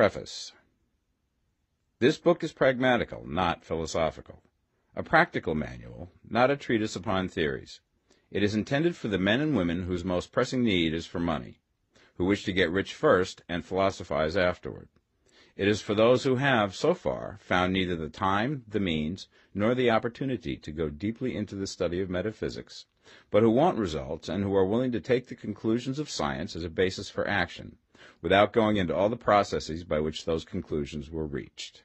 Preface This book is pragmatical, not philosophical. A practical manual, not a treatise upon theories. It is intended for the men and women whose most pressing need is for money, who wish to get rich first and philosophize afterward. It is for those who have, so far, found neither the time, the means, nor the opportunity to go deeply into the study of metaphysics, but who want results and who are willing to take the conclusions of science as a basis for action, without going into all the processes by which those conclusions were reached.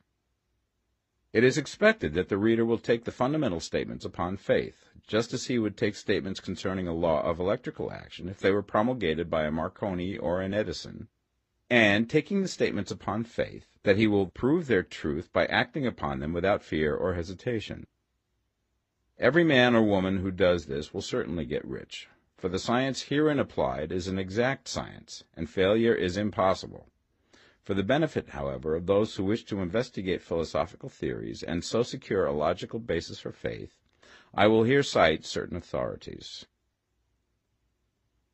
It is expected that the reader will take the fundamental statements upon faith, just as he would take statements concerning a law of electrical action if they were promulgated by a Marconi or an Edison, and, taking the statements upon faith, that he will prove their truth by acting upon them without fear or hesitation. Every man or woman who does this will certainly get rich, for the science herein applied is an exact science, and failure is impossible. For the benefit, however, of those who wish to investigate philosophical theories and so secure a logical basis for faith, I will here cite certain authorities.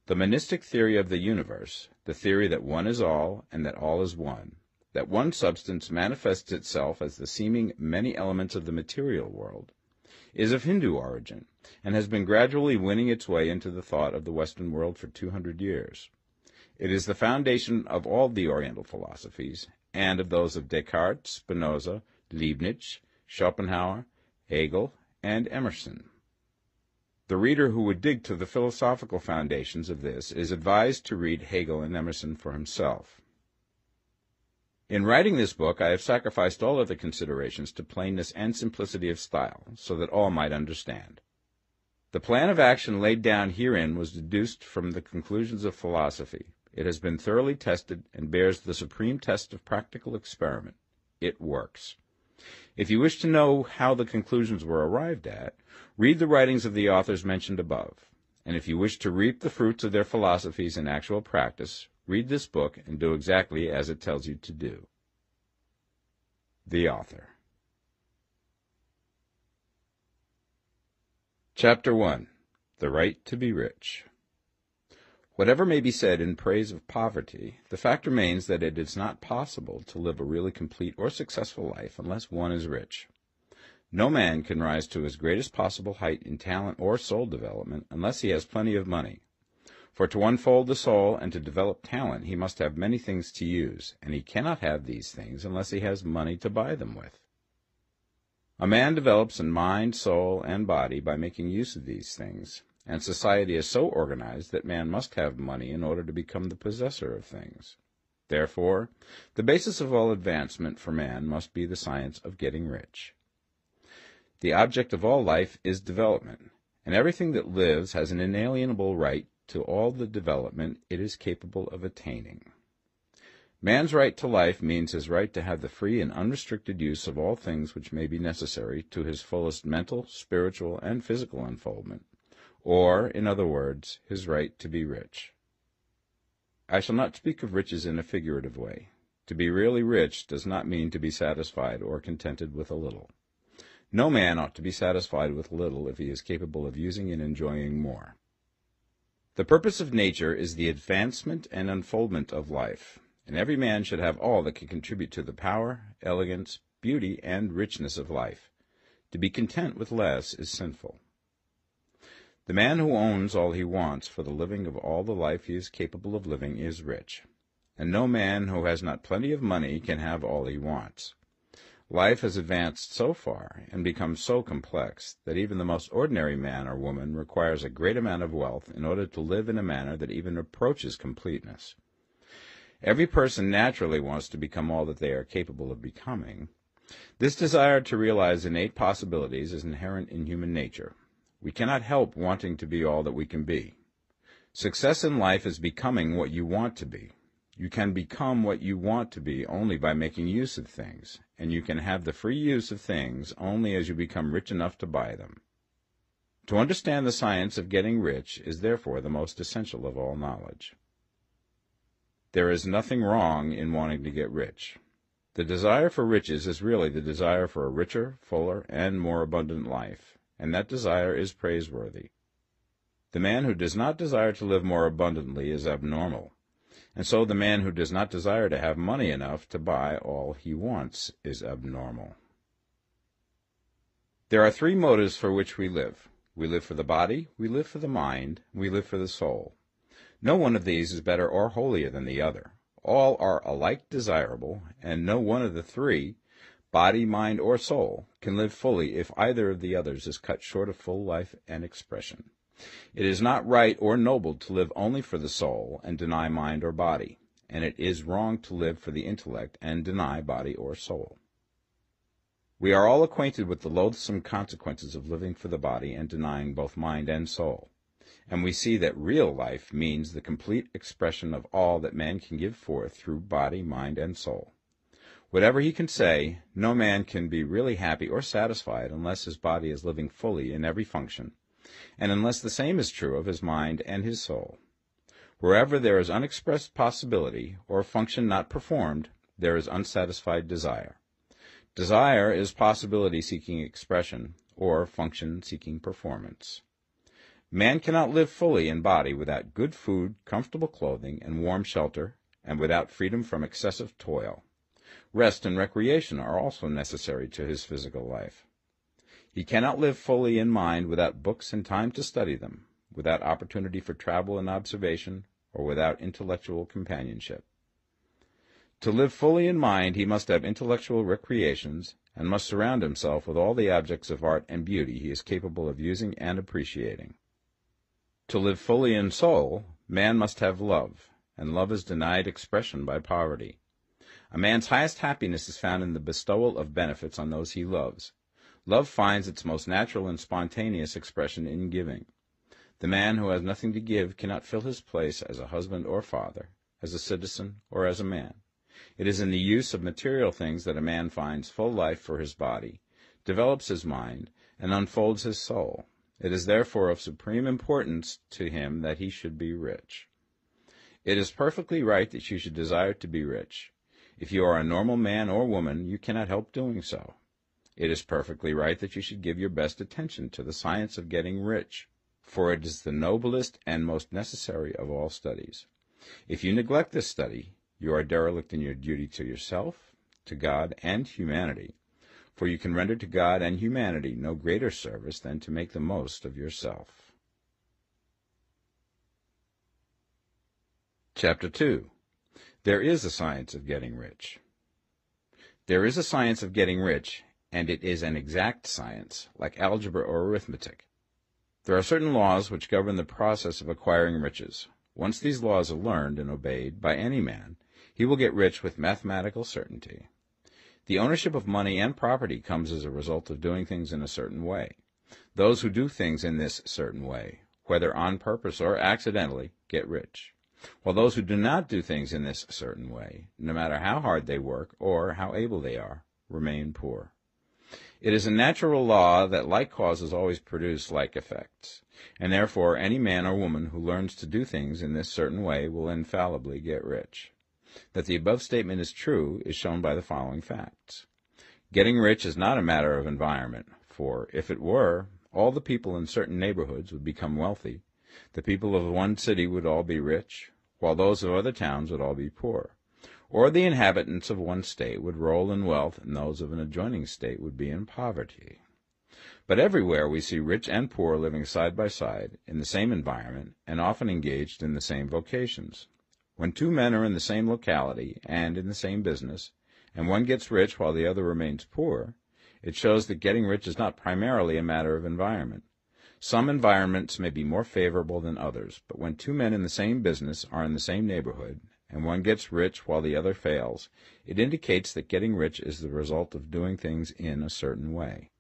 The monistic theory of the universe, the theory that one is all and that all is one, that one substance manifests itself as the seeming many elements of the material world, is of Hindu origin and has been gradually winning its way into the thought of the Western world for 200 years. It is the foundation of all the Oriental philosophies and of those of Descartes, Spinoza, Leibniz, Schopenhauer, Hegel, and Emerson. The reader who would dig to the philosophical foundations of this is advised to read Hegel and Emerson for himself. In writing this book, I have sacrificed all other considerations to plainness and simplicity of style, so that all might understand. The plan of action laid down herein was deduced from the conclusions of philosophy. It has been thoroughly tested and bears the supreme test of practical experiment. It works. If you wish to know how the conclusions were arrived at, read the writings of the authors mentioned above. And if you wish to reap the fruits of their philosophies in actual practice, read this book and do exactly as it tells you to do. The Author Chapter 1 The Right to be Rich Whatever may be said in praise of poverty, the fact remains that it is not possible to live a really complete or successful life unless one is rich. No man can rise to his greatest possible height in talent or soul development unless he has plenty of money. For to unfold the soul and to develop talent he must have many things to use, and he cannot have these things unless he has money to buy them with. A man develops in mind, soul, and body by making use of these things, and society is so organized that man must have money in order to become the possessor of things. Therefore, the basis of all advancement for man must be the science of getting rich. The object of all life is development, and everything that lives has an inalienable right to all the development it is capable of attaining. Man's right to life means his right to have the free and unrestricted use of all things which may be necessary to his fullest mental, spiritual, and physical unfoldment or, in other words, his right to be rich. I shall not speak of riches in a figurative way. To be really rich does not mean to be satisfied or contented with a little. No man ought to be satisfied with little if he is capable of using and enjoying more. The purpose of nature is the advancement and unfoldment of life, and every man should have all that can contribute to the power, elegance, beauty, and richness of life. To be content with less is sinful. The man who owns all he wants for the living of all the life he is capable of living is rich, and no man who has not plenty of money can have all he wants. Life has advanced so far and become so complex that even the most ordinary man or woman requires a great amount of wealth in order to live in a manner that even approaches completeness. Every person naturally wants to become all that they are capable of becoming. This desire to realize innate possibilities is inherent in human nature, we cannot help wanting to be all that we can be. Success in life is becoming what you want to be. You can become what you want to be only by making use of things, and you can have the free use of things only as you become rich enough to buy them. To understand the science of getting rich is therefore the most essential of all knowledge. There is nothing wrong in wanting to get rich. The desire for riches is really the desire for a richer, fuller, and more abundant life and that desire is praiseworthy. The man who does not desire to live more abundantly is abnormal. And so the man who does not desire to have money enough to buy all he wants is abnormal. There are three motives for which we live. We live for the body, we live for the mind, we live for the soul. No one of these is better or holier than the other. All are alike desirable, and no one of the three, body, mind, or soul, can live fully if either of the others is cut short of full life and expression. It is not right or noble to live only for the soul and deny mind or body, and it is wrong to live for the intellect and deny body or soul. We are all acquainted with the loathsome consequences of living for the body and denying both mind and soul, and we see that real life means the complete expression of all that man can give forth through body, mind, and soul. Whatever he can say, no man can be really happy or satisfied unless his body is living fully in every function, and unless the same is true of his mind and his soul. Wherever there is unexpressed possibility, or function not performed, there is unsatisfied desire. Desire is possibility seeking expression, or function seeking performance. Man cannot live fully in body without good food, comfortable clothing, and warm shelter, and without freedom from excessive toil. Rest and recreation are also necessary to his physical life. He cannot live fully in mind without books and time to study them, without opportunity for travel and observation, or without intellectual companionship. To live fully in mind, he must have intellectual recreations, and must surround himself with all the objects of art and beauty he is capable of using and appreciating. To live fully in soul, man must have love, and love is denied expression by poverty. A man's highest happiness is found in the bestowal of benefits on those he loves, Love finds its most natural and spontaneous expression in giving. The man who has nothing to give cannot fill his place as a husband or father, as a citizen or as a man. It is in the use of material things that a man finds full life for his body, develops his mind, and unfolds his soul. It is therefore of supreme importance to him that he should be rich. It is perfectly right that you should desire to be rich. If you are a normal man or woman, you cannot help doing so. It is perfectly right that you should give your best attention to the science of getting rich, for it is the noblest and most necessary of all studies. If you neglect this study, you are derelict in your duty to yourself, to God, and humanity, for you can render to God and humanity no greater service than to make the most of yourself. Chapter 2 There is a science of getting rich. There is a science of getting rich, and it is an exact science, like algebra or arithmetic. There are certain laws which govern the process of acquiring riches. Once these laws are learned and obeyed by any man, he will get rich with mathematical certainty. The ownership of money and property comes as a result of doing things in a certain way. Those who do things in this certain way, whether on purpose or accidentally, get rich, while those who do not do things in this certain way, no matter how hard they work or how able they are, remain poor. It is a natural law that like causes always produce like effects, and therefore any man or woman who learns to do things in this certain way will infallibly get rich. That the above statement is true is shown by the following facts. Getting rich is not a matter of environment, for if it were, all the people in certain neighborhoods would become wealthy, the people of one city would all be rich, while those of other towns would all be poor or the inhabitants of one state would roll in wealth and those of an adjoining state would be in poverty. But everywhere we see rich and poor living side by side in the same environment and often engaged in the same vocations. When two men are in the same locality and in the same business, and one gets rich while the other remains poor, it shows that getting rich is not primarily a matter of environment. Some environments may be more favorable than others, but when two men in the same business are in the same neighborhood and one gets rich while the other fails, it indicates that getting rich is the result of doing things in a certain way.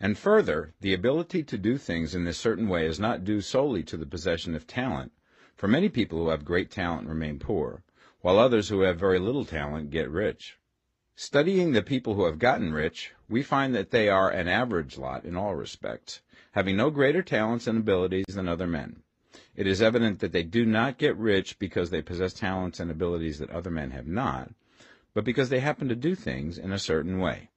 And further, the ability to do things in this certain way is not due solely to the possession of talent, for many people who have great talent remain poor, while others who have very little talent get rich. Studying the people who have gotten rich, we find that they are an average lot in all respects, having no greater talents and abilities than other men. It is evident that they do not get rich because they possess talents and abilities that other men have not, but because they happen to do things in a certain way.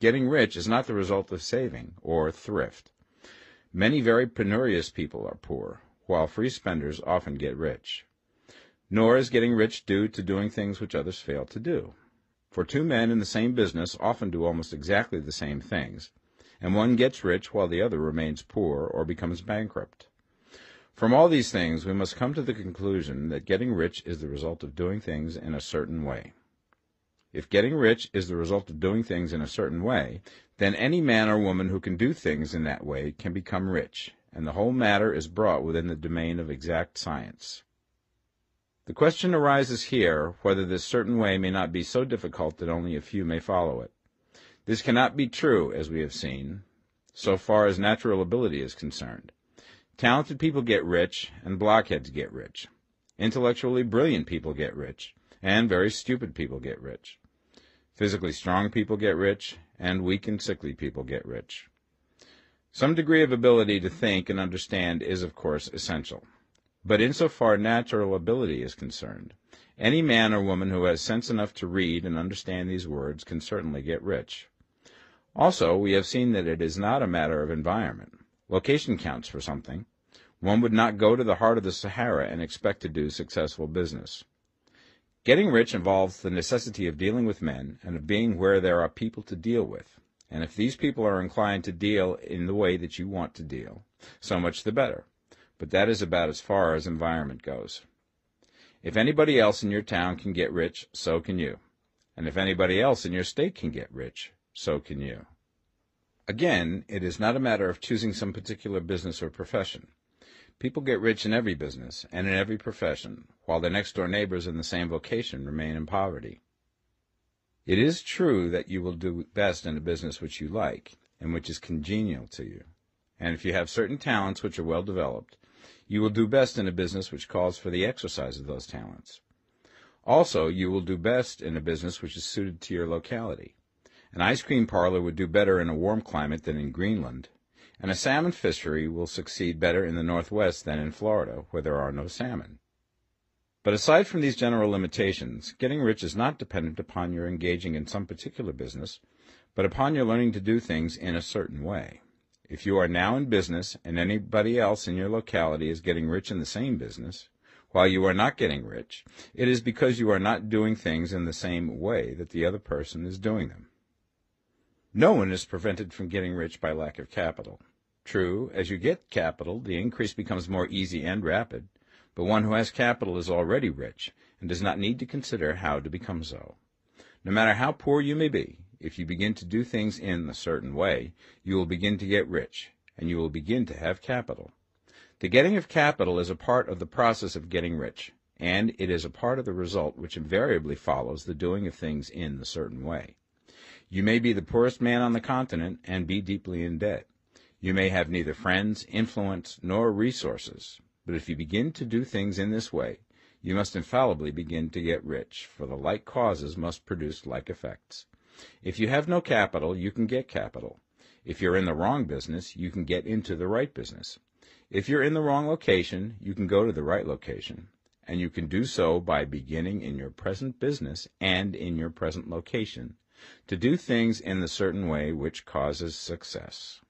Getting rich is not the result of saving or thrift. Many very penurious people are poor, while free spenders often get rich. Nor is getting rich due to doing things which others fail to do. For two men in the same business often do almost exactly the same things, and one gets rich while the other remains poor or becomes bankrupt. From all these things, we must come to the conclusion that getting rich is the result of doing things in a certain way. If getting rich is the result of doing things in a certain way, then any man or woman who can do things in that way can become rich, and the whole matter is brought within the domain of exact science. The question arises here whether this certain way may not be so difficult that only a few may follow it. This cannot be true, as we have seen, so far as natural ability is concerned. Talented people get rich, and blockheads get rich. Intellectually brilliant people get rich, and very stupid people get rich. Physically strong people get rich, and weak and sickly people get rich. Some degree of ability to think and understand is, of course, essential. But insofar natural ability is concerned, any man or woman who has sense enough to read and understand these words can certainly get rich. Also, we have seen that it is not a matter of environment. Location counts for something. One would not go to the heart of the Sahara and expect to do successful business. Getting rich involves the necessity of dealing with men and of being where there are people to deal with. And if these people are inclined to deal in the way that you want to deal, so much the better but that is about as far as environment goes. If anybody else in your town can get rich, so can you. And if anybody else in your state can get rich, so can you. Again, it is not a matter of choosing some particular business or profession. People get rich in every business and in every profession, while their next door neighbors in the same vocation remain in poverty. It is true that you will do best in a business which you like and which is congenial to you. And if you have certain talents which are well developed, you will do best in a business which calls for the exercise of those talents. Also, you will do best in a business which is suited to your locality. An ice cream parlor would do better in a warm climate than in Greenland, and a salmon fishery will succeed better in the Northwest than in Florida, where there are no salmon. But aside from these general limitations, getting rich is not dependent upon your engaging in some particular business, but upon your learning to do things in a certain way. If you are now in business and anybody else in your locality is getting rich in the same business, while you are not getting rich, it is because you are not doing things in the same way that the other person is doing them. No one is prevented from getting rich by lack of capital. True, as you get capital, the increase becomes more easy and rapid, but one who has capital is already rich and does not need to consider how to become so. No matter how poor you may be, if you begin to do things in a certain way, you will begin to get rich, and you will begin to have capital. The getting of capital is a part of the process of getting rich, and it is a part of the result which invariably follows the doing of things in the certain way. You may be the poorest man on the continent and be deeply in debt. You may have neither friends, influence, nor resources, but if you begin to do things in this way, you must infallibly begin to get rich, for the like causes must produce like effects. If you have no capital, you can get capital. If you're in the wrong business, you can get into the right business. If you're in the wrong location, you can go to the right location. And you can do so by beginning in your present business and in your present location to do things in the certain way which causes success.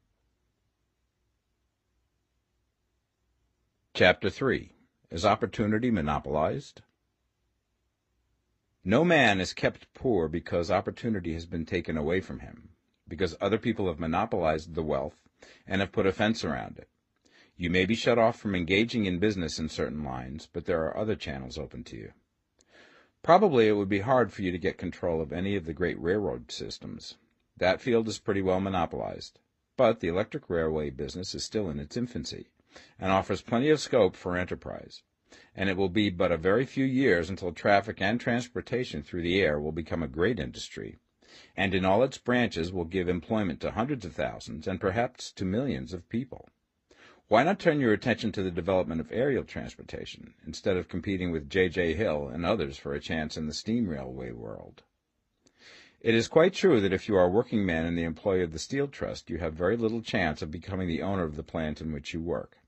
Chapter 3 Is Opportunity Monopolized? No man is kept poor because opportunity has been taken away from him, because other people have monopolized the wealth and have put a fence around it. You may be shut off from engaging in business in certain lines, but there are other channels open to you. Probably it would be hard for you to get control of any of the great railroad systems. That field is pretty well monopolized. But the electric railway business is still in its infancy, and offers plenty of scope for enterprise and it will be but a very few years until traffic and transportation through the air will become a great industry, and in all its branches will give employment to hundreds of thousands and perhaps to millions of people. Why not turn your attention to the development of aerial transportation instead of competing with J. J. Hill and others for a chance in the steam railway world? It is quite true that if you are a working man in the employ of the Steel Trust, you have very little chance of becoming the owner of the plant in which you work.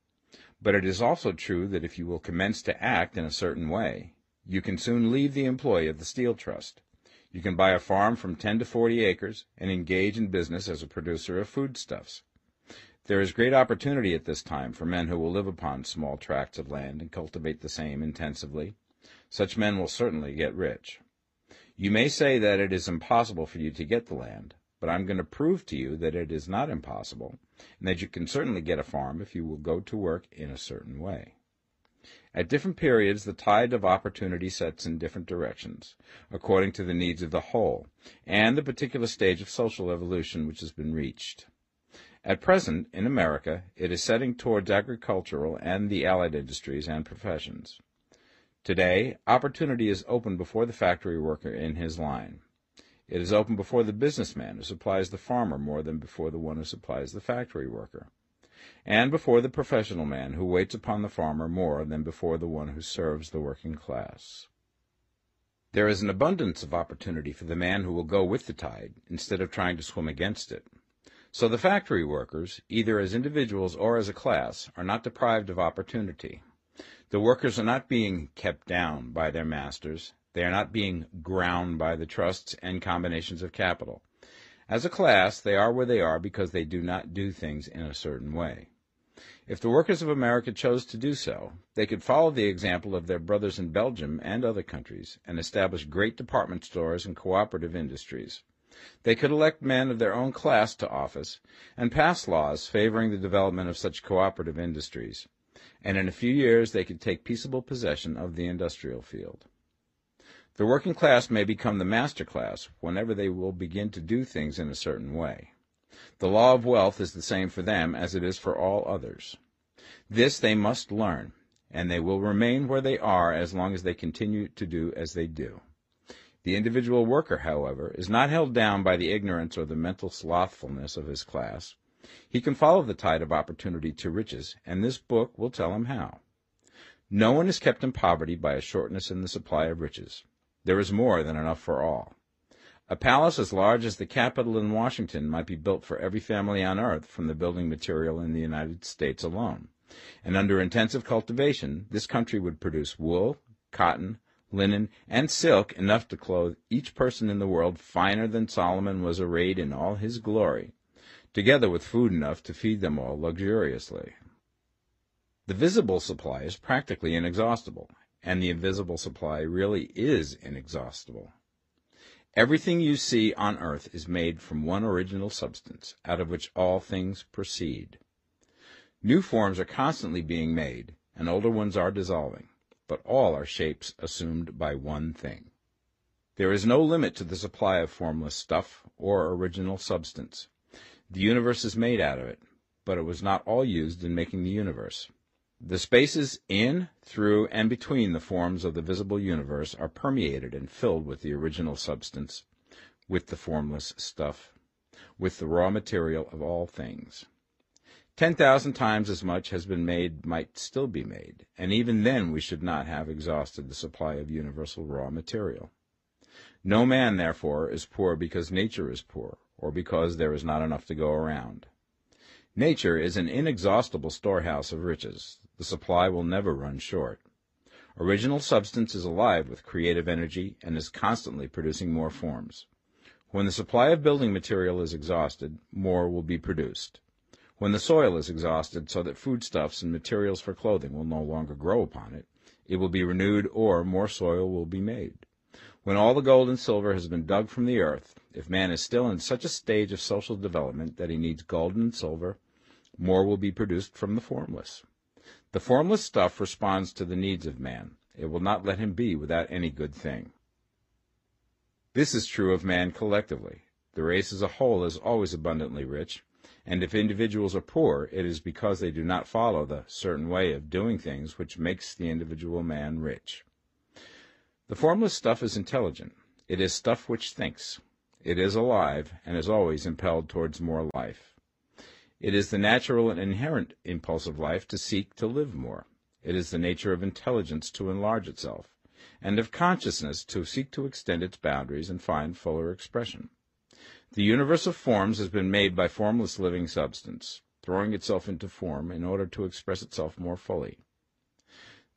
But it is also true that if you will commence to act in a certain way, you can soon leave the employ of the Steel Trust. You can buy a farm from 10 to 40 acres and engage in business as a producer of foodstuffs. There is great opportunity at this time for men who will live upon small tracts of land and cultivate the same intensively. Such men will certainly get rich. You may say that it is impossible for you to get the land, but I'm going to prove to you that it is not impossible, and that you can certainly get a farm if you will go to work in a certain way. At different periods the tide of opportunity sets in different directions, according to the needs of the whole, and the particular stage of social evolution which has been reached. At present, in America, it is setting towards agricultural and the allied industries and professions. Today, opportunity is open before the factory worker in his line. It is open before the businessman who supplies the farmer more than before the one who supplies the factory worker and before the professional man who waits upon the farmer more than before the one who serves the working class. There is an abundance of opportunity for the man who will go with the tide instead of trying to swim against it. So the factory workers, either as individuals or as a class, are not deprived of opportunity. The workers are not being kept down by their masters. They are not being ground by the trusts and combinations of capital. As a class, they are where they are because they do not do things in a certain way. If the workers of America chose to do so, they could follow the example of their brothers in Belgium and other countries and establish great department stores and cooperative industries. They could elect men of their own class to office and pass laws favoring the development of such cooperative industries, and in a few years they could take peaceable possession of the industrial field. The working class may become the master class whenever they will begin to do things in a certain way. The law of wealth is the same for them as it is for all others. This they must learn, and they will remain where they are as long as they continue to do as they do. The individual worker, however, is not held down by the ignorance or the mental slothfulness of his class. He can follow the tide of opportunity to riches, and this book will tell him how. No one is kept in poverty by a shortness in the supply of riches. There is more than enough for all. A palace as large as the Capitol in Washington might be built for every family on earth from the building material in the United States alone. And under intensive cultivation, this country would produce wool, cotton, linen, and silk enough to clothe each person in the world finer than Solomon was arrayed in all his glory, together with food enough to feed them all luxuriously. The visible supply is practically inexhaustible, and the invisible supply really is inexhaustible. Everything you see on earth is made from one original substance, out of which all things proceed. New forms are constantly being made, and older ones are dissolving, but all are shapes assumed by one thing. There is no limit to the supply of formless stuff or original substance. The universe is made out of it, but it was not all used in making the universe. The spaces in, through, and between the forms of the visible universe are permeated and filled with the original substance, with the formless stuff, with the raw material of all things. Ten thousand times as much has been made might still be made, and even then we should not have exhausted the supply of universal raw material. No man, therefore, is poor because nature is poor, or because there is not enough to go around. Nature is an inexhaustible storehouse of riches. The supply will never run short. Original substance is alive with creative energy and is constantly producing more forms. When the supply of building material is exhausted, more will be produced. When the soil is exhausted so that foodstuffs and materials for clothing will no longer grow upon it, it will be renewed or more soil will be made. When all the gold and silver has been dug from the earth, if man is still in such a stage of social development that he needs gold and silver, more will be produced from the formless. The formless stuff responds to the needs of man. It will not let him be without any good thing. This is true of man collectively. The race as a whole is always abundantly rich, and if individuals are poor, it is because they do not follow the certain way of doing things which makes the individual man rich. The formless stuff is intelligent. It is stuff which thinks. It is alive, and is always impelled towards more life. It is the natural and inherent impulse of life to seek to live more. It is the nature of intelligence to enlarge itself, and of consciousness to seek to extend its boundaries and find fuller expression. The universe of forms has been made by formless living substance, throwing itself into form in order to express itself more fully.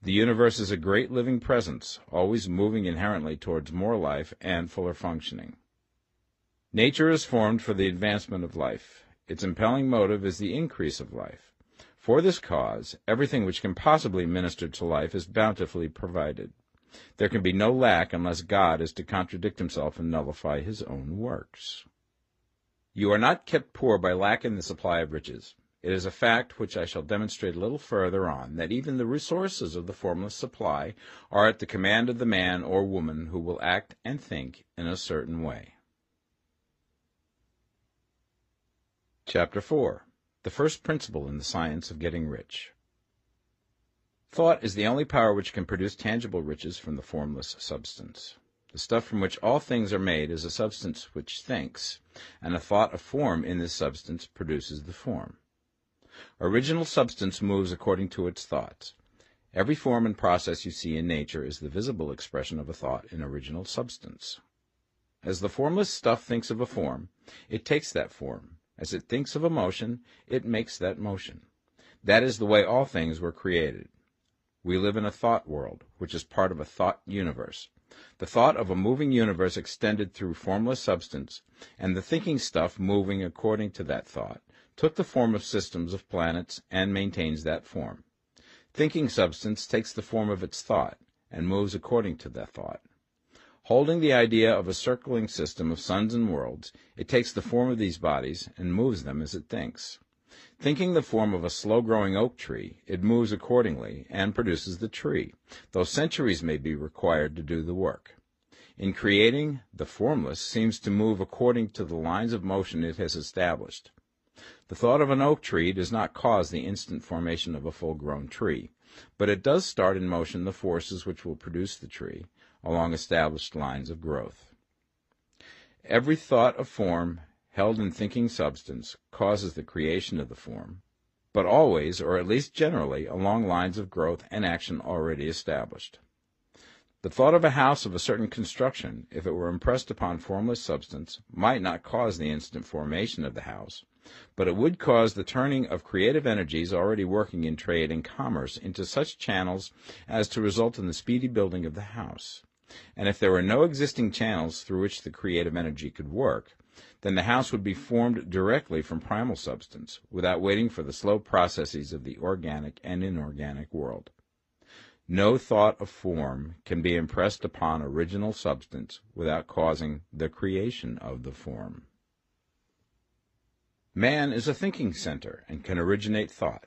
The universe is a great living presence, always moving inherently towards more life and fuller functioning. Nature is formed for the advancement of life. Its impelling motive is the increase of life. For this cause, everything which can possibly minister to life is bountifully provided. There can be no lack unless God is to contradict himself and nullify his own works. You are not kept poor by lack in the supply of riches. It is a fact which I shall demonstrate a little further on that even the resources of the formless supply are at the command of the man or woman who will act and think in a certain way. Chapter 4 The First Principle in the Science of Getting Rich Thought is the only power which can produce tangible riches from the formless substance. The stuff from which all things are made is a substance which thinks, and a thought of form in this substance produces the form. Original substance moves according to its thoughts. Every form and process you see in nature is the visible expression of a thought in original substance. As the formless stuff thinks of a form, it takes that form. As it thinks of a motion, it makes that motion. That is the way all things were created. We live in a thought world, which is part of a thought universe. The thought of a moving universe extended through formless substance, and the thinking stuff moving according to that thought, took the form of systems of planets and maintains that form. Thinking substance takes the form of its thought and moves according to that thought. Holding the idea of a circling system of suns and worlds, it takes the form of these bodies and moves them as it thinks. Thinking the form of a slow-growing oak tree, it moves accordingly and produces the tree, though centuries may be required to do the work. In creating, the formless seems to move according to the lines of motion it has established. The thought of an oak tree does not cause the instant formation of a full-grown tree, but it does start in motion the forces which will produce the tree, along established lines of growth. Every thought of form held in thinking substance causes the creation of the form, but always, or at least generally, along lines of growth and action already established. The thought of a house of a certain construction, if it were impressed upon formless substance, might not cause the instant formation of the house, but it would cause the turning of creative energies already working in trade and commerce into such channels as to result in the speedy building of the house. And if there were no existing channels through which the creative energy could work, then the house would be formed directly from primal substance, without waiting for the slow processes of the organic and inorganic world. No thought of form can be impressed upon original substance without causing the creation of the form. Man is a thinking center and can originate thought.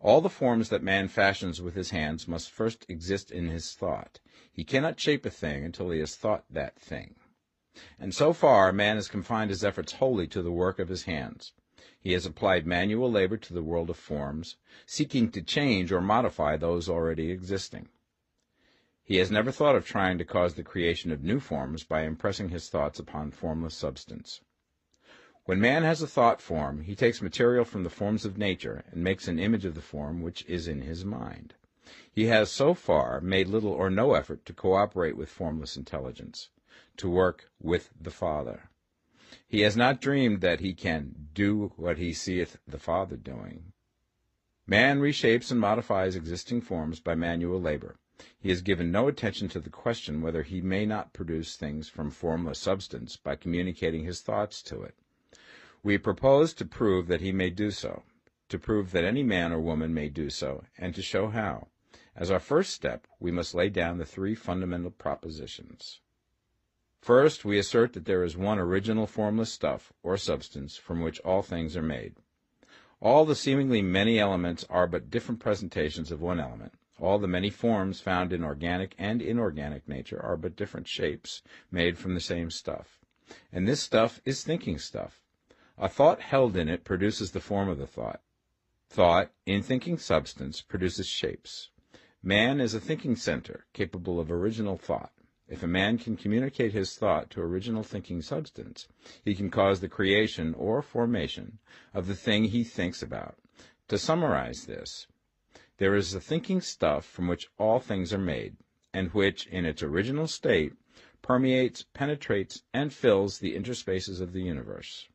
All the forms that man fashions with his hands must first exist in his thought. He cannot shape a thing until he has thought that thing. And so far, man has confined his efforts wholly to the work of his hands. He has applied manual labor to the world of forms, seeking to change or modify those already existing. He has never thought of trying to cause the creation of new forms by impressing his thoughts upon formless substance. When man has a thought form, he takes material from the forms of nature and makes an image of the form which is in his mind. He has so far made little or no effort to cooperate with formless intelligence, to work with the Father. He has not dreamed that he can do what he seeth the Father doing. Man reshapes and modifies existing forms by manual labor. He has given no attention to the question whether he may not produce things from formless substance by communicating his thoughts to it. We propose to prove that he may do so, to prove that any man or woman may do so, and to show how. As our first step, we must lay down the three fundamental propositions. First, we assert that there is one original formless stuff, or substance, from which all things are made. All the seemingly many elements are but different presentations of one element. All the many forms found in organic and inorganic nature are but different shapes made from the same stuff. And this stuff is thinking stuff. A thought held in it produces the form of the thought. Thought, in thinking substance, produces shapes. Man is a thinking center, capable of original thought. If a man can communicate his thought to original thinking substance, he can cause the creation or formation of the thing he thinks about. To summarize this, there is a thinking stuff from which all things are made, and which, in its original state, permeates, penetrates, and fills the interspaces of the universe.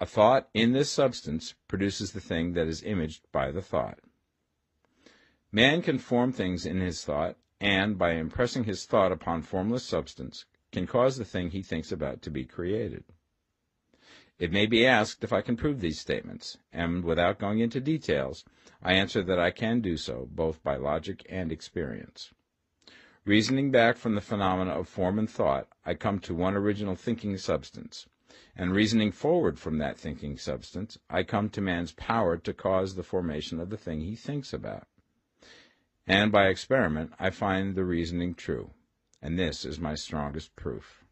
A thought in this substance produces the thing that is imaged by the thought. Man can form things in his thought, and, by impressing his thought upon formless substance, can cause the thing he thinks about to be created. It may be asked if I can prove these statements, and without going into details, I answer that I can do so, both by logic and experience. Reasoning back from the phenomena of form and thought, I come to one original thinking substance. And reasoning forward from that thinking substance, I come to man's power to cause the formation of the thing he thinks about. And by experiment, I find the reasoning true. And this is my strongest proof.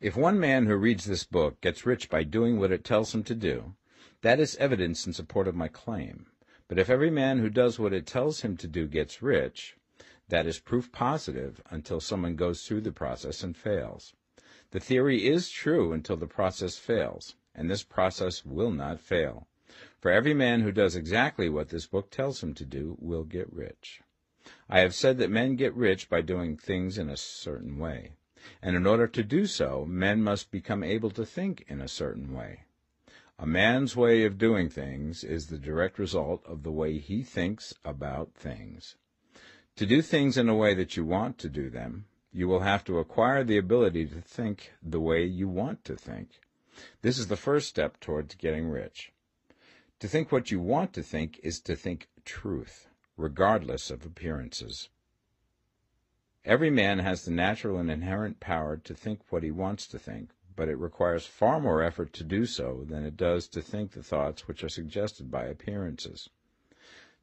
If one man who reads this book gets rich by doing what it tells him to do, that is evidence in support of my claim. But if every man who does what it tells him to do gets rich, that is proof positive until someone goes through the process and fails. The theory is true until the process fails, and this process will not fail. For every man who does exactly what this book tells him to do will get rich. I have said that men get rich by doing things in a certain way, and in order to do so, men must become able to think in a certain way. A man's way of doing things is the direct result of the way he thinks about things. To do things in a way that you want to do them, you will have to acquire the ability to think the way you want to think. This is the first step towards getting rich. To think what you want to think is to think truth, regardless of appearances. Every man has the natural and inherent power to think what he wants to think, but it requires far more effort to do so than it does to think the thoughts which are suggested by appearances.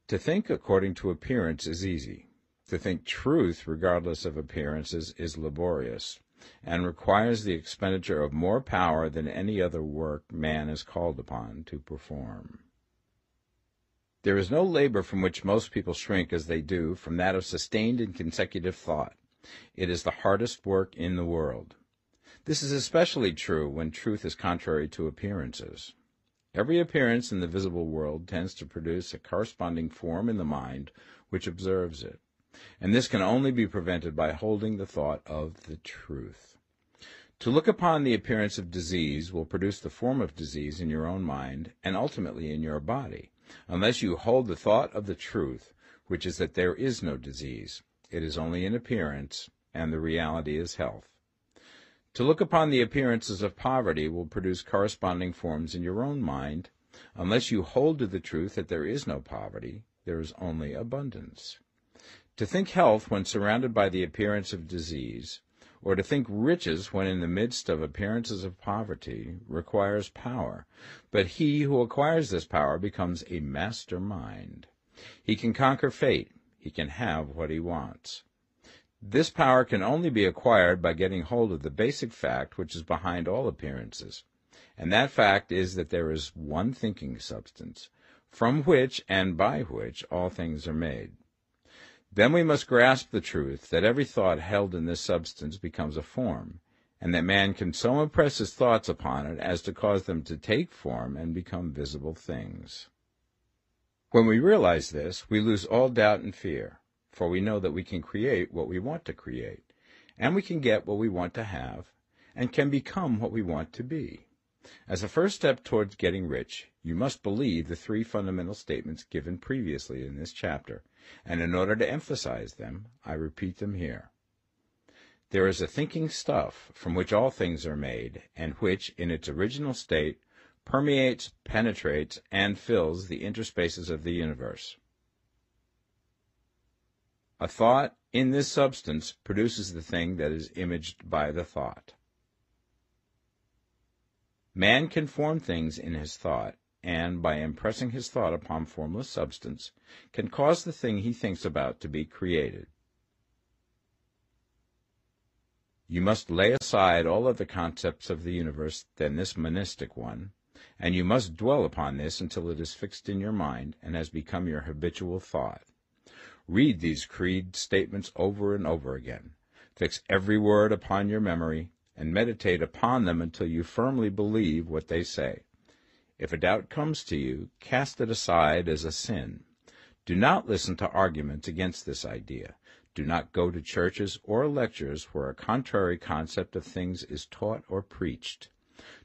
To think according to appearance is easy. To think truth, regardless of appearances, is laborious, and requires the expenditure of more power than any other work man is called upon to perform. There is no labor from which most people shrink as they do from that of sustained and consecutive thought. It is the hardest work in the world. This is especially true when truth is contrary to appearances. Every appearance in the visible world tends to produce a corresponding form in the mind which observes it and this can only be prevented by holding the thought of the truth. To look upon the appearance of disease will produce the form of disease in your own mind and ultimately in your body, unless you hold the thought of the truth, which is that there is no disease. It is only an appearance, and the reality is health. To look upon the appearances of poverty will produce corresponding forms in your own mind. Unless you hold to the truth that there is no poverty, there is only abundance. To think health when surrounded by the appearance of disease, or to think riches when in the midst of appearances of poverty, requires power, but he who acquires this power becomes a master mind. He can conquer fate, he can have what he wants. This power can only be acquired by getting hold of the basic fact which is behind all appearances, and that fact is that there is one thinking substance, from which and by which all things are made. Then we must grasp the truth that every thought held in this substance becomes a form, and that man can so impress his thoughts upon it as to cause them to take form and become visible things. When we realize this, we lose all doubt and fear, for we know that we can create what we want to create, and we can get what we want to have, and can become what we want to be. As a first step towards getting rich, you must believe the three fundamental statements given previously in this chapter, and in order to emphasize them, I repeat them here. There is a thinking stuff from which all things are made, and which, in its original state, permeates, penetrates, and fills the interspaces of the universe. A thought in this substance produces the thing that is imaged by the thought. Man can form things in his thought, and, by impressing his thought upon formless substance, can cause the thing he thinks about to be created. You must lay aside all other concepts of the universe than this monistic one, and you must dwell upon this until it is fixed in your mind and has become your habitual thought. Read these creed statements over and over again. Fix every word upon your memory, and meditate upon them until you firmly believe what they say. If a doubt comes to you, cast it aside as a sin. Do not listen to arguments against this idea. Do not go to churches or lectures where a contrary concept of things is taught or preached.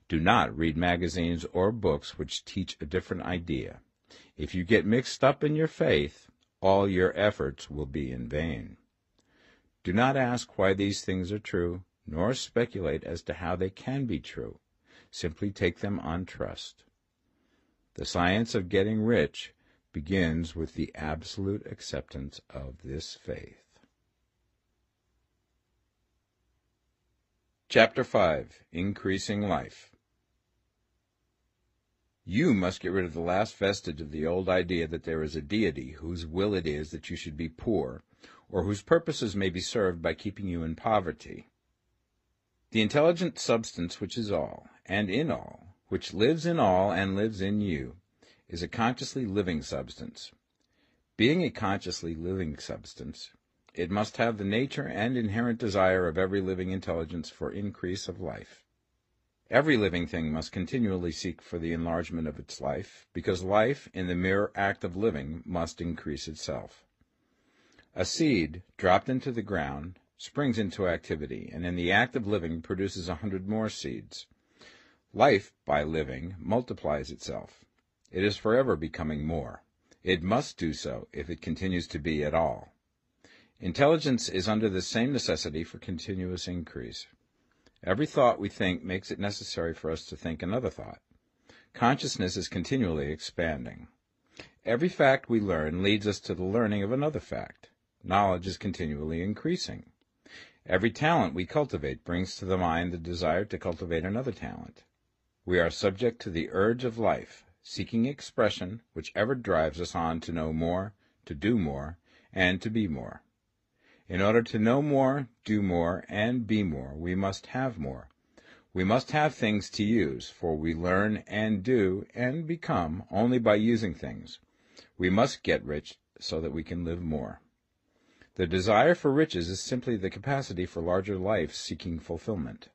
Do not read magazines or books which teach a different idea. If you get mixed up in your faith, all your efforts will be in vain. Do not ask why these things are true, nor speculate as to how they can be true. Simply take them on trust. The science of getting rich begins with the absolute acceptance of this faith. Chapter 5 Increasing Life you must get rid of the last vestige of the old idea that there is a deity whose will it is that you should be poor, or whose purposes may be served by keeping you in poverty. The intelligent substance which is all, and in all, which lives in all and lives in you, is a consciously living substance. Being a consciously living substance, it must have the nature and inherent desire of every living intelligence for increase of life. Every living thing must continually seek for the enlargement of its life, because life, in the mere act of living, must increase itself. A seed, dropped into the ground, springs into activity, and in the act of living produces a hundred more seeds. Life, by living, multiplies itself. It is forever becoming more. It must do so if it continues to be at all. Intelligence is under the same necessity for continuous increase. Every thought we think makes it necessary for us to think another thought. Consciousness is continually expanding. Every fact we learn leads us to the learning of another fact. Knowledge is continually increasing. Every talent we cultivate brings to the mind the desire to cultivate another talent. We are subject to the urge of life, seeking expression which ever drives us on to know more, to do more, and to be more. In order to know more, do more, and be more, we must have more. We must have things to use, for we learn and do and become only by using things. We must get rich so that we can live more. The desire for riches is simply the capacity for larger life seeking fulfillment.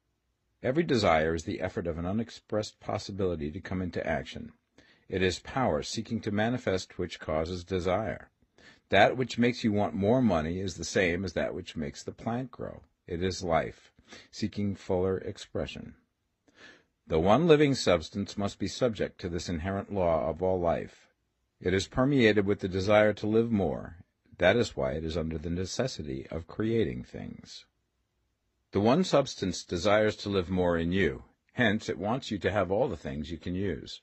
Every desire is the effort of an unexpressed possibility to come into action. It is power seeking to manifest which causes desire. That which makes you want more money is the same as that which makes the plant grow. It is life, seeking fuller expression. The one living substance must be subject to this inherent law of all life. It is permeated with the desire to live more. That is why it is under the necessity of creating things. The one substance desires to live more in you. Hence, it wants you to have all the things you can use.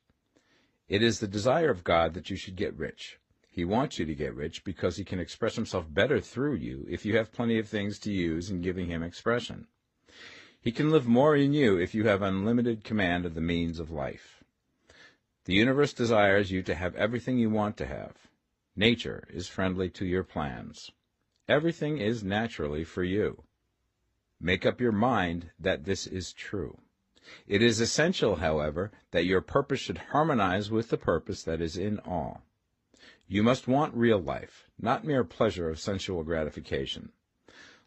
It is the desire of God that you should get rich. He wants you to get rich because he can express himself better through you if you have plenty of things to use in giving him expression. He can live more in you if you have unlimited command of the means of life. The universe desires you to have everything you want to have. Nature is friendly to your plans. Everything is naturally for you. Make up your mind that this is true. It is essential, however, that your purpose should harmonize with the purpose that is in all. You must want real life, not mere pleasure of sensual gratification.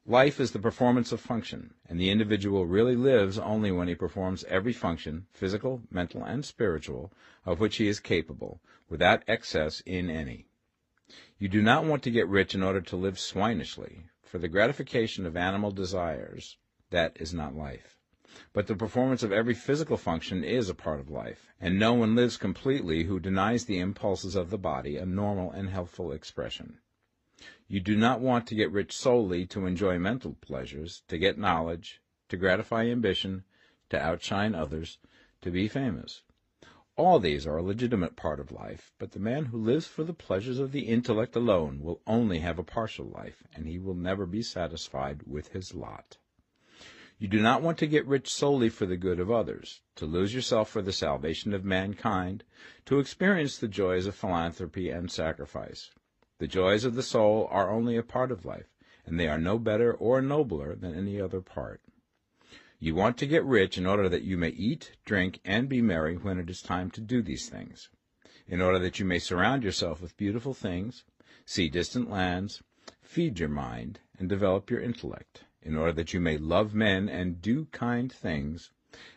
Life is the performance of function, and the individual really lives only when he performs every function, physical, mental, and spiritual, of which he is capable, without excess in any. You do not want to get rich in order to live swinishly, for the gratification of animal desires, that is not life. But the performance of every physical function is a part of life, and no one lives completely who denies the impulses of the body a normal and healthful expression. You do not want to get rich solely to enjoy mental pleasures, to get knowledge, to gratify ambition, to outshine others, to be famous. All these are a legitimate part of life, but the man who lives for the pleasures of the intellect alone will only have a partial life, and he will never be satisfied with his lot. You do not want to get rich solely for the good of others, to lose yourself for the salvation of mankind, to experience the joys of philanthropy and sacrifice. The joys of the soul are only a part of life, and they are no better or nobler than any other part. You want to get rich in order that you may eat, drink, and be merry when it is time to do these things, in order that you may surround yourself with beautiful things, see distant lands, feed your mind, and develop your intellect in order that you may love men and do kind things,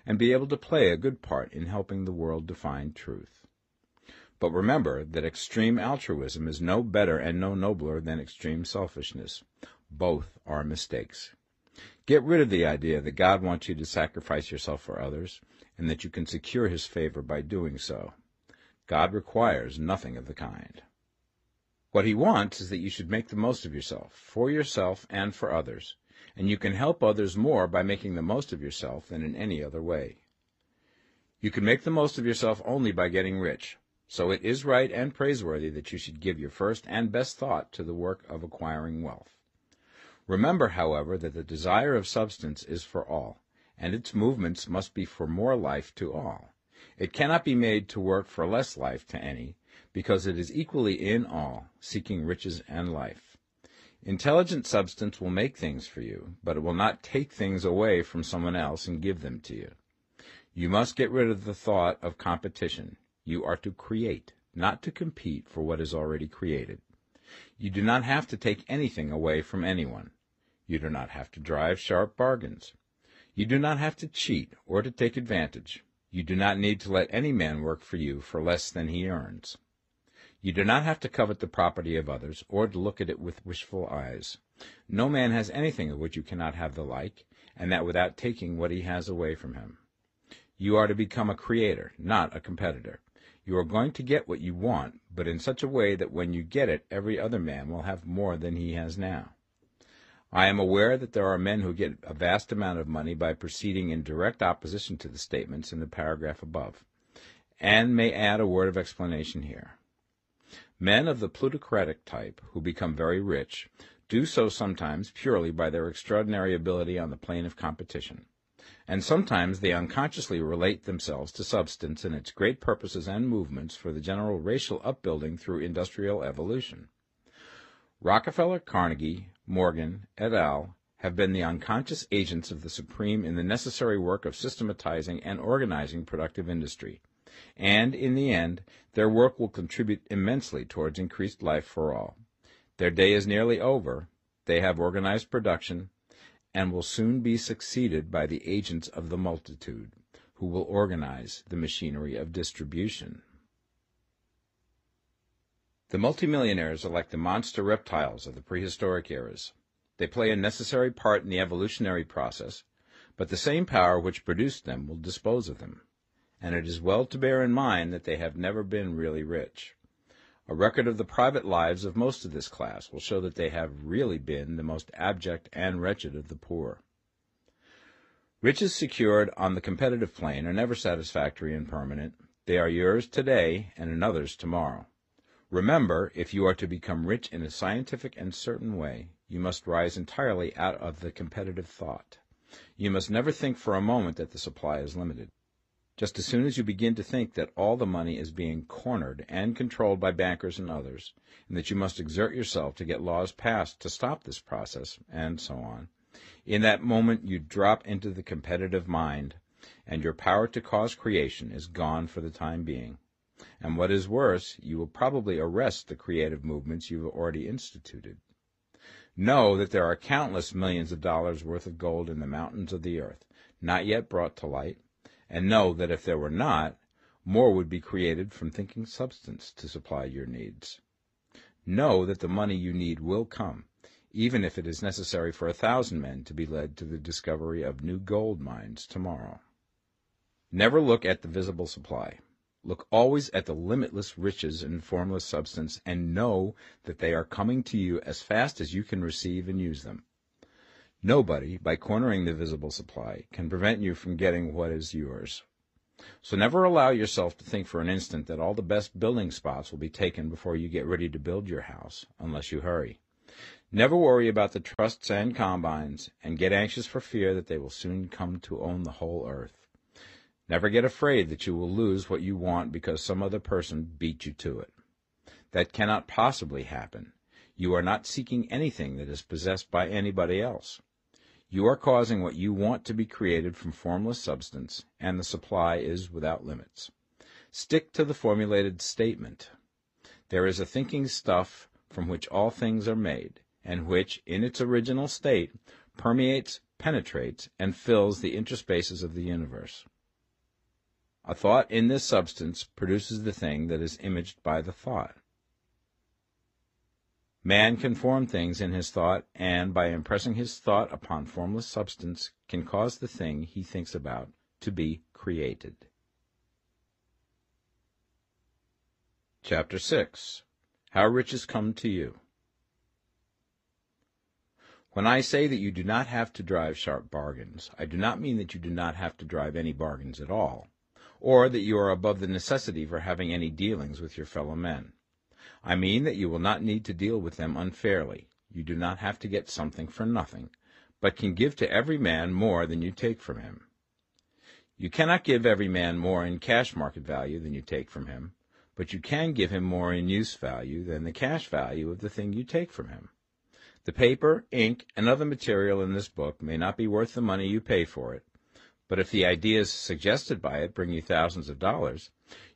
and be able to play a good part in helping the world to find truth. But remember that extreme altruism is no better and no nobler than extreme selfishness. Both are mistakes. Get rid of the idea that God wants you to sacrifice yourself for others, and that you can secure his favor by doing so. God requires nothing of the kind. What he wants is that you should make the most of yourself, for yourself and for others, and you can help others more by making the most of yourself than in any other way. You can make the most of yourself only by getting rich, so it is right and praiseworthy that you should give your first and best thought to the work of acquiring wealth. Remember, however, that the desire of substance is for all, and its movements must be for more life to all. It cannot be made to work for less life to any, because it is equally in all, seeking riches and life. Intelligent substance will make things for you, but it will not take things away from someone else and give them to you. You must get rid of the thought of competition. You are to create, not to compete for what is already created. You do not have to take anything away from anyone. You do not have to drive sharp bargains. You do not have to cheat or to take advantage. You do not need to let any man work for you for less than he earns. You do not have to covet the property of others, or to look at it with wishful eyes. No man has anything of which you cannot have the like, and that without taking what he has away from him. You are to become a creator, not a competitor. You are going to get what you want, but in such a way that when you get it, every other man will have more than he has now. I am aware that there are men who get a vast amount of money by proceeding in direct opposition to the statements in the paragraph above, and may add a word of explanation here. Men of the plutocratic type, who become very rich, do so sometimes purely by their extraordinary ability on the plane of competition and sometimes they unconsciously relate themselves to substance and its great purposes and movements for the general racial upbuilding through industrial evolution. Rockefeller, Carnegie, Morgan, et al. have been the unconscious agents of the supreme in the necessary work of systematizing and organizing productive industry, and in the end their work will contribute immensely towards increased life for all. Their day is nearly over. They have organized production, and will soon be succeeded by the agents of the multitude, who will organize the machinery of distribution. The multimillionaires are like the monster reptiles of the prehistoric eras. They play a necessary part in the evolutionary process, but the same power which produced them will dispose of them, and it is well to bear in mind that they have never been really rich. A record of the private lives of most of this class will show that they have really been the most abject and wretched of the poor. Riches secured on the competitive plane are never satisfactory and permanent. They are yours today and another's tomorrow. Remember, if you are to become rich in a scientific and certain way, you must rise entirely out of the competitive thought. You must never think for a moment that the supply is limited. Just as soon as you begin to think that all the money is being cornered and controlled by bankers and others, and that you must exert yourself to get laws passed to stop this process, and so on, in that moment you drop into the competitive mind, and your power to cause creation is gone for the time being. And what is worse, you will probably arrest the creative movements you have already instituted. Know that there are countless millions of dollars worth of gold in the mountains of the earth, not yet brought to light, and know that if there were not, more would be created from thinking substance to supply your needs. Know that the money you need will come, even if it is necessary for a thousand men to be led to the discovery of new gold mines tomorrow. Never look at the visible supply. Look always at the limitless riches in formless substance, and know that they are coming to you as fast as you can receive and use them. Nobody, by cornering the visible supply, can prevent you from getting what is yours. So never allow yourself to think for an instant that all the best building spots will be taken before you get ready to build your house, unless you hurry. Never worry about the trusts and combines, and get anxious for fear that they will soon come to own the whole earth. Never get afraid that you will lose what you want because some other person beat you to it. That cannot possibly happen. You are not seeking anything that is possessed by anybody else. You are causing what you want to be created from formless substance, and the supply is without limits. Stick to the formulated statement. There is a thinking stuff from which all things are made, and which, in its original state, permeates, penetrates, and fills the interspaces of the universe. A thought in this substance produces the thing that is imaged by the thought. Man can form things in his thought, and by impressing his thought upon formless substance, can cause the thing he thinks about to be created. Chapter 6 How Riches Come to You When I say that you do not have to drive sharp bargains, I do not mean that you do not have to drive any bargains at all, or that you are above the necessity for having any dealings with your fellow men. I mean that you will not need to deal with them unfairly. You do not have to get something for nothing, but can give to every man more than you take from him. You cannot give every man more in cash market value than you take from him, but you can give him more in use value than the cash value of the thing you take from him. The paper, ink, and other material in this book may not be worth the money you pay for it, but if the ideas suggested by it bring you thousands of dollars,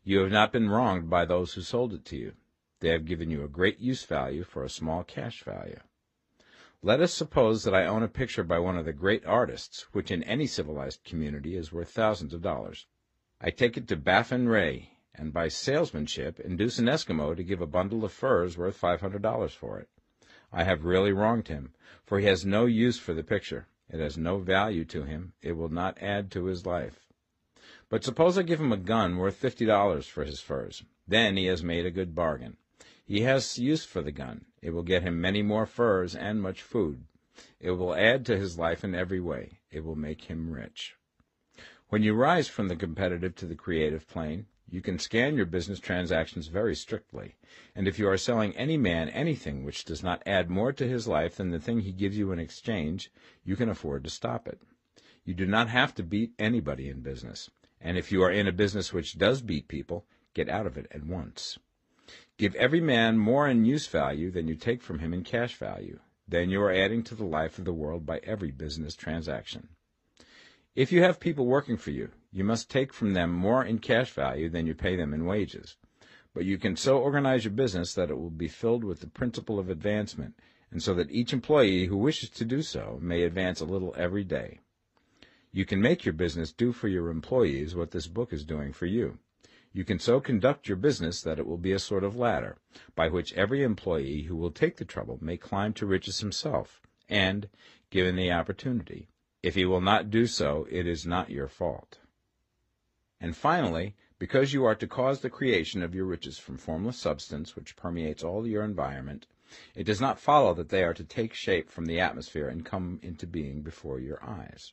you have not been wronged by those who sold it to you. They have given you a great use value for a small cash value. Let us suppose that I own a picture by one of the great artists, which in any civilized community is worth thousands of dollars. I take it to Baffin Bay, and by salesmanship induce an Eskimo to give a bundle of furs worth five hundred dollars for it. I have really wronged him, for he has no use for the picture. It has no value to him. It will not add to his life. But suppose I give him a gun worth fifty dollars for his furs. Then he has made a good bargain. He has use for the gun. It will get him many more furs and much food. It will add to his life in every way. It will make him rich. When you rise from the competitive to the creative plane, you can scan your business transactions very strictly, and if you are selling any man anything which does not add more to his life than the thing he gives you in exchange, you can afford to stop it. You do not have to beat anybody in business, and if you are in a business which does beat people, get out of it at once. Give every man more in use value than you take from him in cash value. Then you are adding to the life of the world by every business transaction. If you have people working for you, you must take from them more in cash value than you pay them in wages. But you can so organize your business that it will be filled with the principle of advancement, and so that each employee who wishes to do so may advance a little every day. You can make your business do for your employees what this book is doing for you. You can so conduct your business that it will be a sort of ladder, by which every employee who will take the trouble may climb to riches himself, and, given the opportunity, if he will not do so, it is not your fault. And finally, because you are to cause the creation of your riches from formless substance which permeates all your environment, it does not follow that they are to take shape from the atmosphere and come into being before your eyes.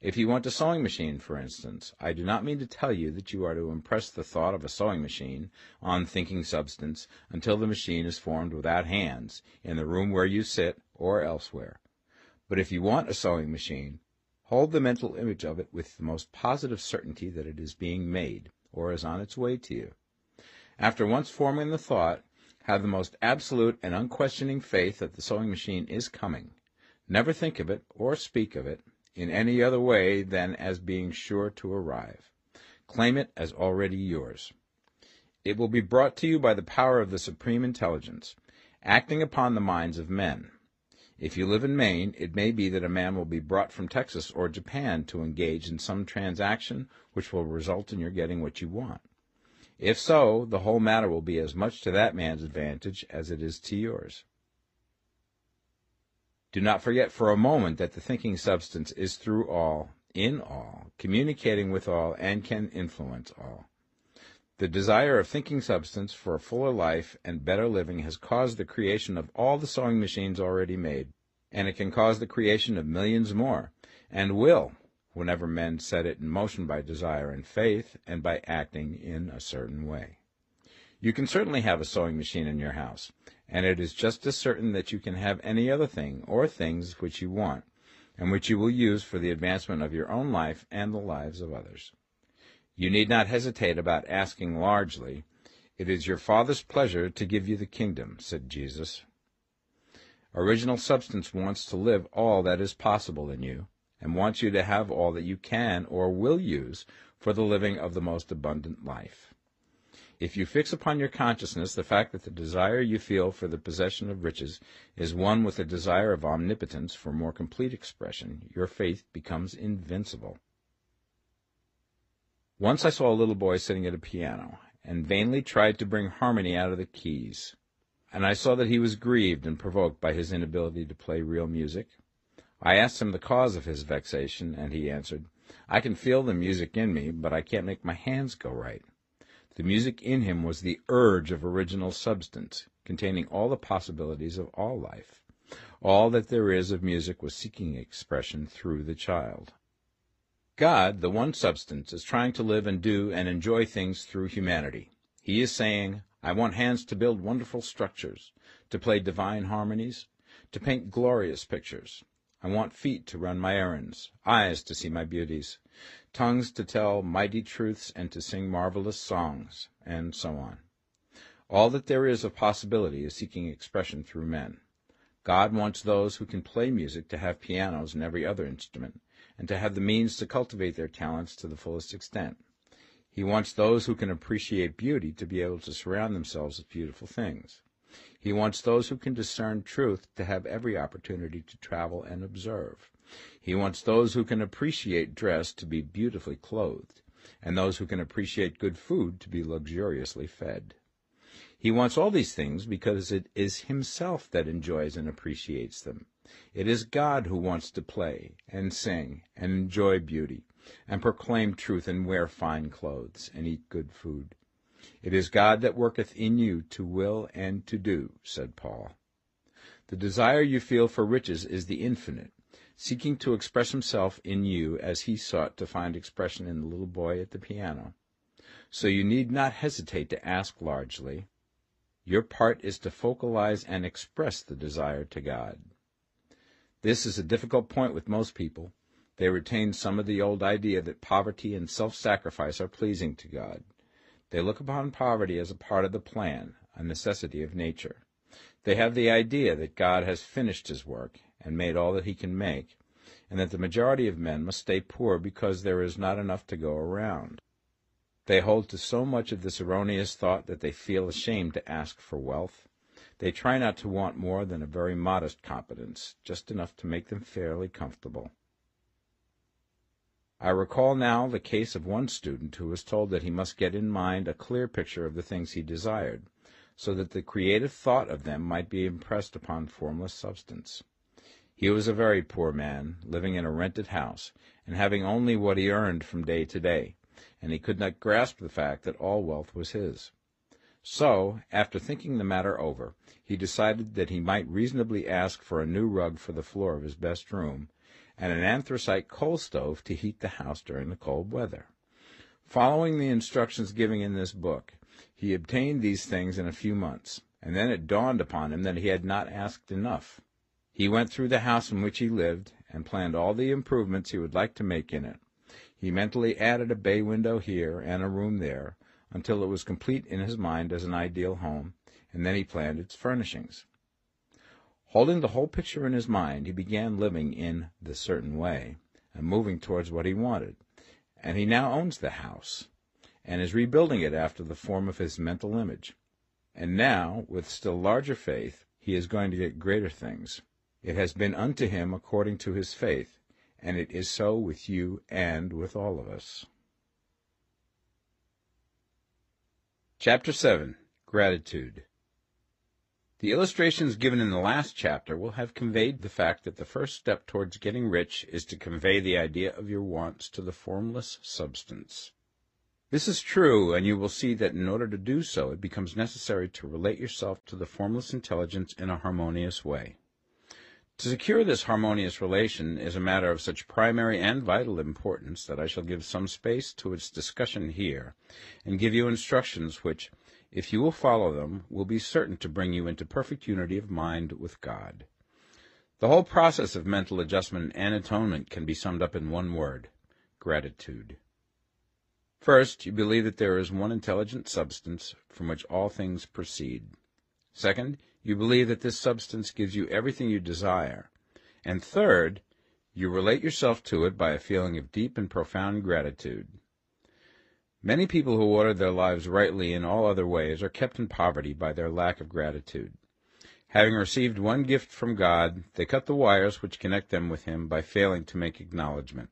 If you want a sewing machine, for instance, I do not mean to tell you that you are to impress the thought of a sewing machine on thinking substance until the machine is formed without hands, in the room where you sit, or elsewhere. But if you want a sewing machine, hold the mental image of it with the most positive certainty that it is being made, or is on its way to you. After once forming the thought, have the most absolute and unquestioning faith that the sewing machine is coming. Never think of it, or speak of it, in any other way than as being sure to arrive. Claim it as already yours. It will be brought to you by the power of the Supreme Intelligence, acting upon the minds of men. If you live in Maine, it may be that a man will be brought from Texas or Japan to engage in some transaction which will result in your getting what you want. If so, the whole matter will be as much to that man's advantage as it is to yours. Do not forget for a moment that the thinking substance is through all, in all, communicating with all, and can influence all. The desire of thinking substance for a fuller life and better living has caused the creation of all the sewing machines already made, and it can cause the creation of millions more, and will, whenever men set it in motion by desire and faith, and by acting in a certain way. You can certainly have a sewing machine in your house, and it is just as certain that you can have any other thing or things which you want, and which you will use for the advancement of your own life and the lives of others. You need not hesitate about asking largely. It is your Father's pleasure to give you the kingdom, said Jesus. Original substance wants to live all that is possible in you, and wants you to have all that you can or will use for the living of the most abundant life. If you fix upon your consciousness the fact that the desire you feel for the possession of riches is one with the desire of omnipotence for more complete expression, your faith becomes invincible. Once I saw a little boy sitting at a piano, and vainly tried to bring harmony out of the keys, and I saw that he was grieved and provoked by his inability to play real music. I asked him the cause of his vexation, and he answered, I can feel the music in me, but I can't make my hands go right. The music in him was the urge of original substance, containing all the possibilities of all life. All that there is of music was seeking expression through the child. God, the one substance, is trying to live and do and enjoy things through humanity. He is saying, I want hands to build wonderful structures, to play divine harmonies, to paint glorious pictures. I want feet to run my errands, eyes to see my beauties, tongues to tell mighty truths and to sing marvelous songs, and so on. All that there is of possibility is seeking expression through men. God wants those who can play music to have pianos and every other instrument, and to have the means to cultivate their talents to the fullest extent. He wants those who can appreciate beauty to be able to surround themselves with beautiful things. He wants those who can discern truth to have every opportunity to travel and observe. He wants those who can appreciate dress to be beautifully clothed, and those who can appreciate good food to be luxuriously fed. He wants all these things because it is himself that enjoys and appreciates them. It is God who wants to play and sing and enjoy beauty and proclaim truth and wear fine clothes and eat good food. It is God that worketh in you to will and to do, said Paul. The desire you feel for riches is the infinite, seeking to express himself in you as he sought to find expression in the little boy at the piano. So you need not hesitate to ask largely. Your part is to focalize and express the desire to God. This is a difficult point with most people. They retain some of the old idea that poverty and self-sacrifice are pleasing to God. They look upon poverty as a part of the plan, a necessity of nature. They have the idea that God has finished his work and made all that he can make, and that the majority of men must stay poor because there is not enough to go around. They hold to so much of this erroneous thought that they feel ashamed to ask for wealth. They try not to want more than a very modest competence, just enough to make them fairly comfortable. I recall now the case of one student who was told that he must get in mind a clear picture of the things he desired, so that the creative thought of them might be impressed upon formless substance. He was a very poor man, living in a rented house, and having only what he earned from day to day, and he could not grasp the fact that all wealth was his. So, after thinking the matter over, he decided that he might reasonably ask for a new rug for the floor of his best room, and an anthracite coal stove to heat the house during the cold weather. Following the instructions given in this book, he obtained these things in a few months, and then it dawned upon him that he had not asked enough. He went through the house in which he lived and planned all the improvements he would like to make in it. He mentally added a bay window here and a room there until it was complete in his mind as an ideal home, and then he planned its furnishings. Holding the whole picture in his mind, he began living in the certain way and moving towards what he wanted. And he now owns the house and is rebuilding it after the form of his mental image. And now, with still larger faith, he is going to get greater things. It has been unto him according to his faith, and it is so with you and with all of us. Chapter 7 Gratitude the illustrations given in the last chapter will have conveyed the fact that the first step towards getting rich is to convey the idea of your wants to the formless substance. This is true, and you will see that in order to do so, it becomes necessary to relate yourself to the formless intelligence in a harmonious way. To secure this harmonious relation is a matter of such primary and vital importance that I shall give some space to its discussion here, and give you instructions which, if you will follow them, will be certain to bring you into perfect unity of mind with God. The whole process of mental adjustment and atonement can be summed up in one word gratitude. First, you believe that there is one intelligent substance from which all things proceed. Second, you believe that this substance gives you everything you desire. And third, you relate yourself to it by a feeling of deep and profound gratitude. Many people who order their lives rightly in all other ways are kept in poverty by their lack of gratitude. Having received one gift from God, they cut the wires which connect them with Him by failing to make acknowledgment.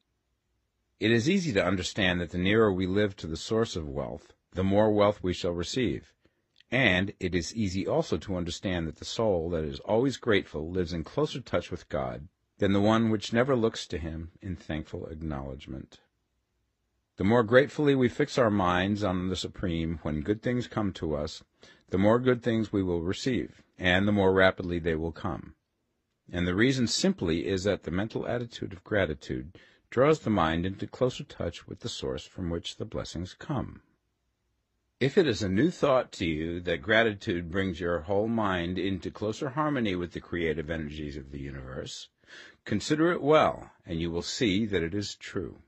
It is easy to understand that the nearer we live to the source of wealth, the more wealth we shall receive. And it is easy also to understand that the soul that is always grateful lives in closer touch with God than the one which never looks to Him in thankful acknowledgment. The more gratefully we fix our minds on the Supreme when good things come to us, the more good things we will receive, and the more rapidly they will come. And the reason simply is that the mental attitude of gratitude draws the mind into closer touch with the source from which the blessings come. If it is a new thought to you that gratitude brings your whole mind into closer harmony with the creative energies of the universe, Consider it well, and you will see that it is true.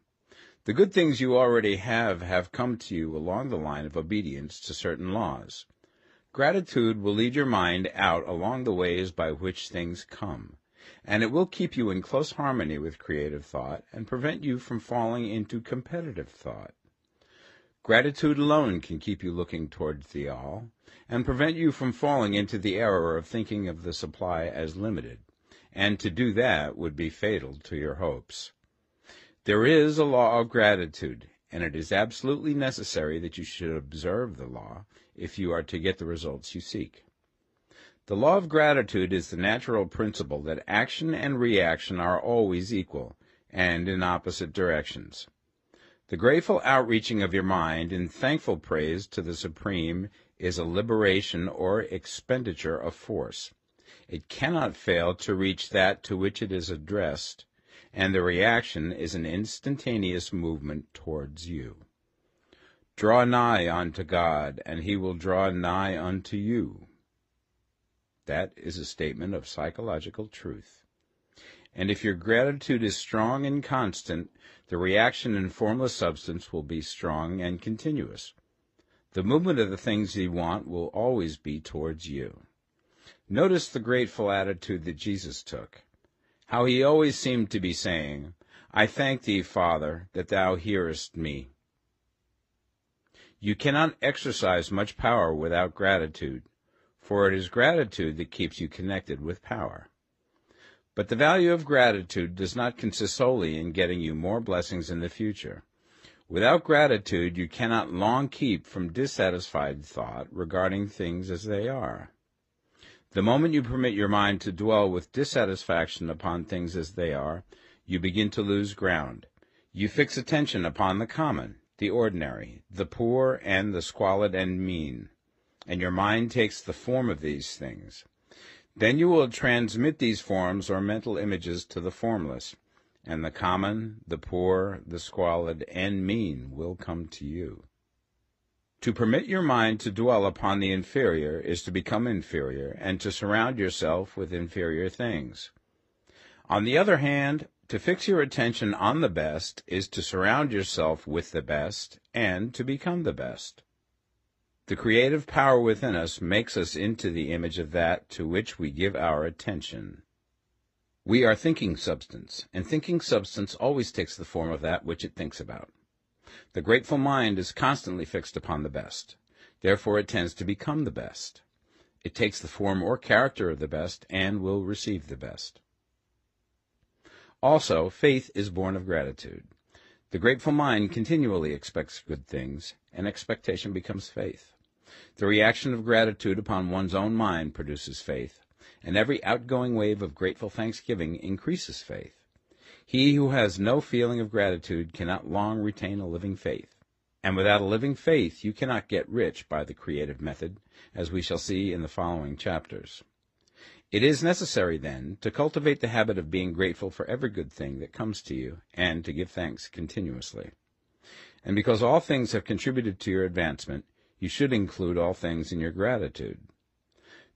The good things you already have have come to you along the line of obedience to certain laws. Gratitude will lead your mind out along the ways by which things come, and it will keep you in close harmony with creative thought and prevent you from falling into competitive thought. Gratitude alone can keep you looking towards the all, and prevent you from falling into the error of thinking of the supply as limited, and to do that would be fatal to your hopes. There is a law of gratitude, and it is absolutely necessary that you should observe the law if you are to get the results you seek. The law of gratitude is the natural principle that action and reaction are always equal, and in opposite directions. The grateful outreaching of your mind in thankful praise to the Supreme is a liberation or expenditure of force. It cannot fail to reach that to which it is addressed, and the reaction is an instantaneous movement towards you. Draw nigh unto God, and he will draw nigh unto you. That is a statement of psychological truth. And if your gratitude is strong and constant, the reaction in formless substance will be strong and continuous. The movement of the things you want will always be towards you. Notice the grateful attitude that Jesus took. How he always seemed to be saying, I thank thee, Father, that thou hearest me. You cannot exercise much power without gratitude, for it is gratitude that keeps you connected with power. But the value of gratitude does not consist solely in getting you more blessings in the future. Without gratitude, you cannot long keep from dissatisfied thought regarding things as they are. The moment you permit your mind to dwell with dissatisfaction upon things as they are, you begin to lose ground. You fix attention upon the common, the ordinary, the poor, and the squalid and mean, and your mind takes the form of these things. Then you will transmit these forms or mental images to the formless, and the common, the poor, the squalid, and mean will come to you. To permit your mind to dwell upon the inferior is to become inferior, and to surround yourself with inferior things. On the other hand, to fix your attention on the best is to surround yourself with the best, and to become the best. The creative power within us makes us into the image of that to which we give our attention. We are thinking substance, and thinking substance always takes the form of that which it thinks about. The grateful mind is constantly fixed upon the best. Therefore it tends to become the best. It takes the form or character of the best, and will receive the best. Also, faith is born of gratitude. The grateful mind continually expects good things, and expectation becomes faith. The reaction of gratitude upon one's own mind produces faith, and every outgoing wave of grateful thanksgiving increases faith. He who has no feeling of gratitude cannot long retain a living faith. And without a living faith, you cannot get rich by the creative method, as we shall see in the following chapters. It is necessary, then, to cultivate the habit of being grateful for every good thing that comes to you, and to give thanks continuously. And because all things have contributed to your advancement, you should include all things in your gratitude.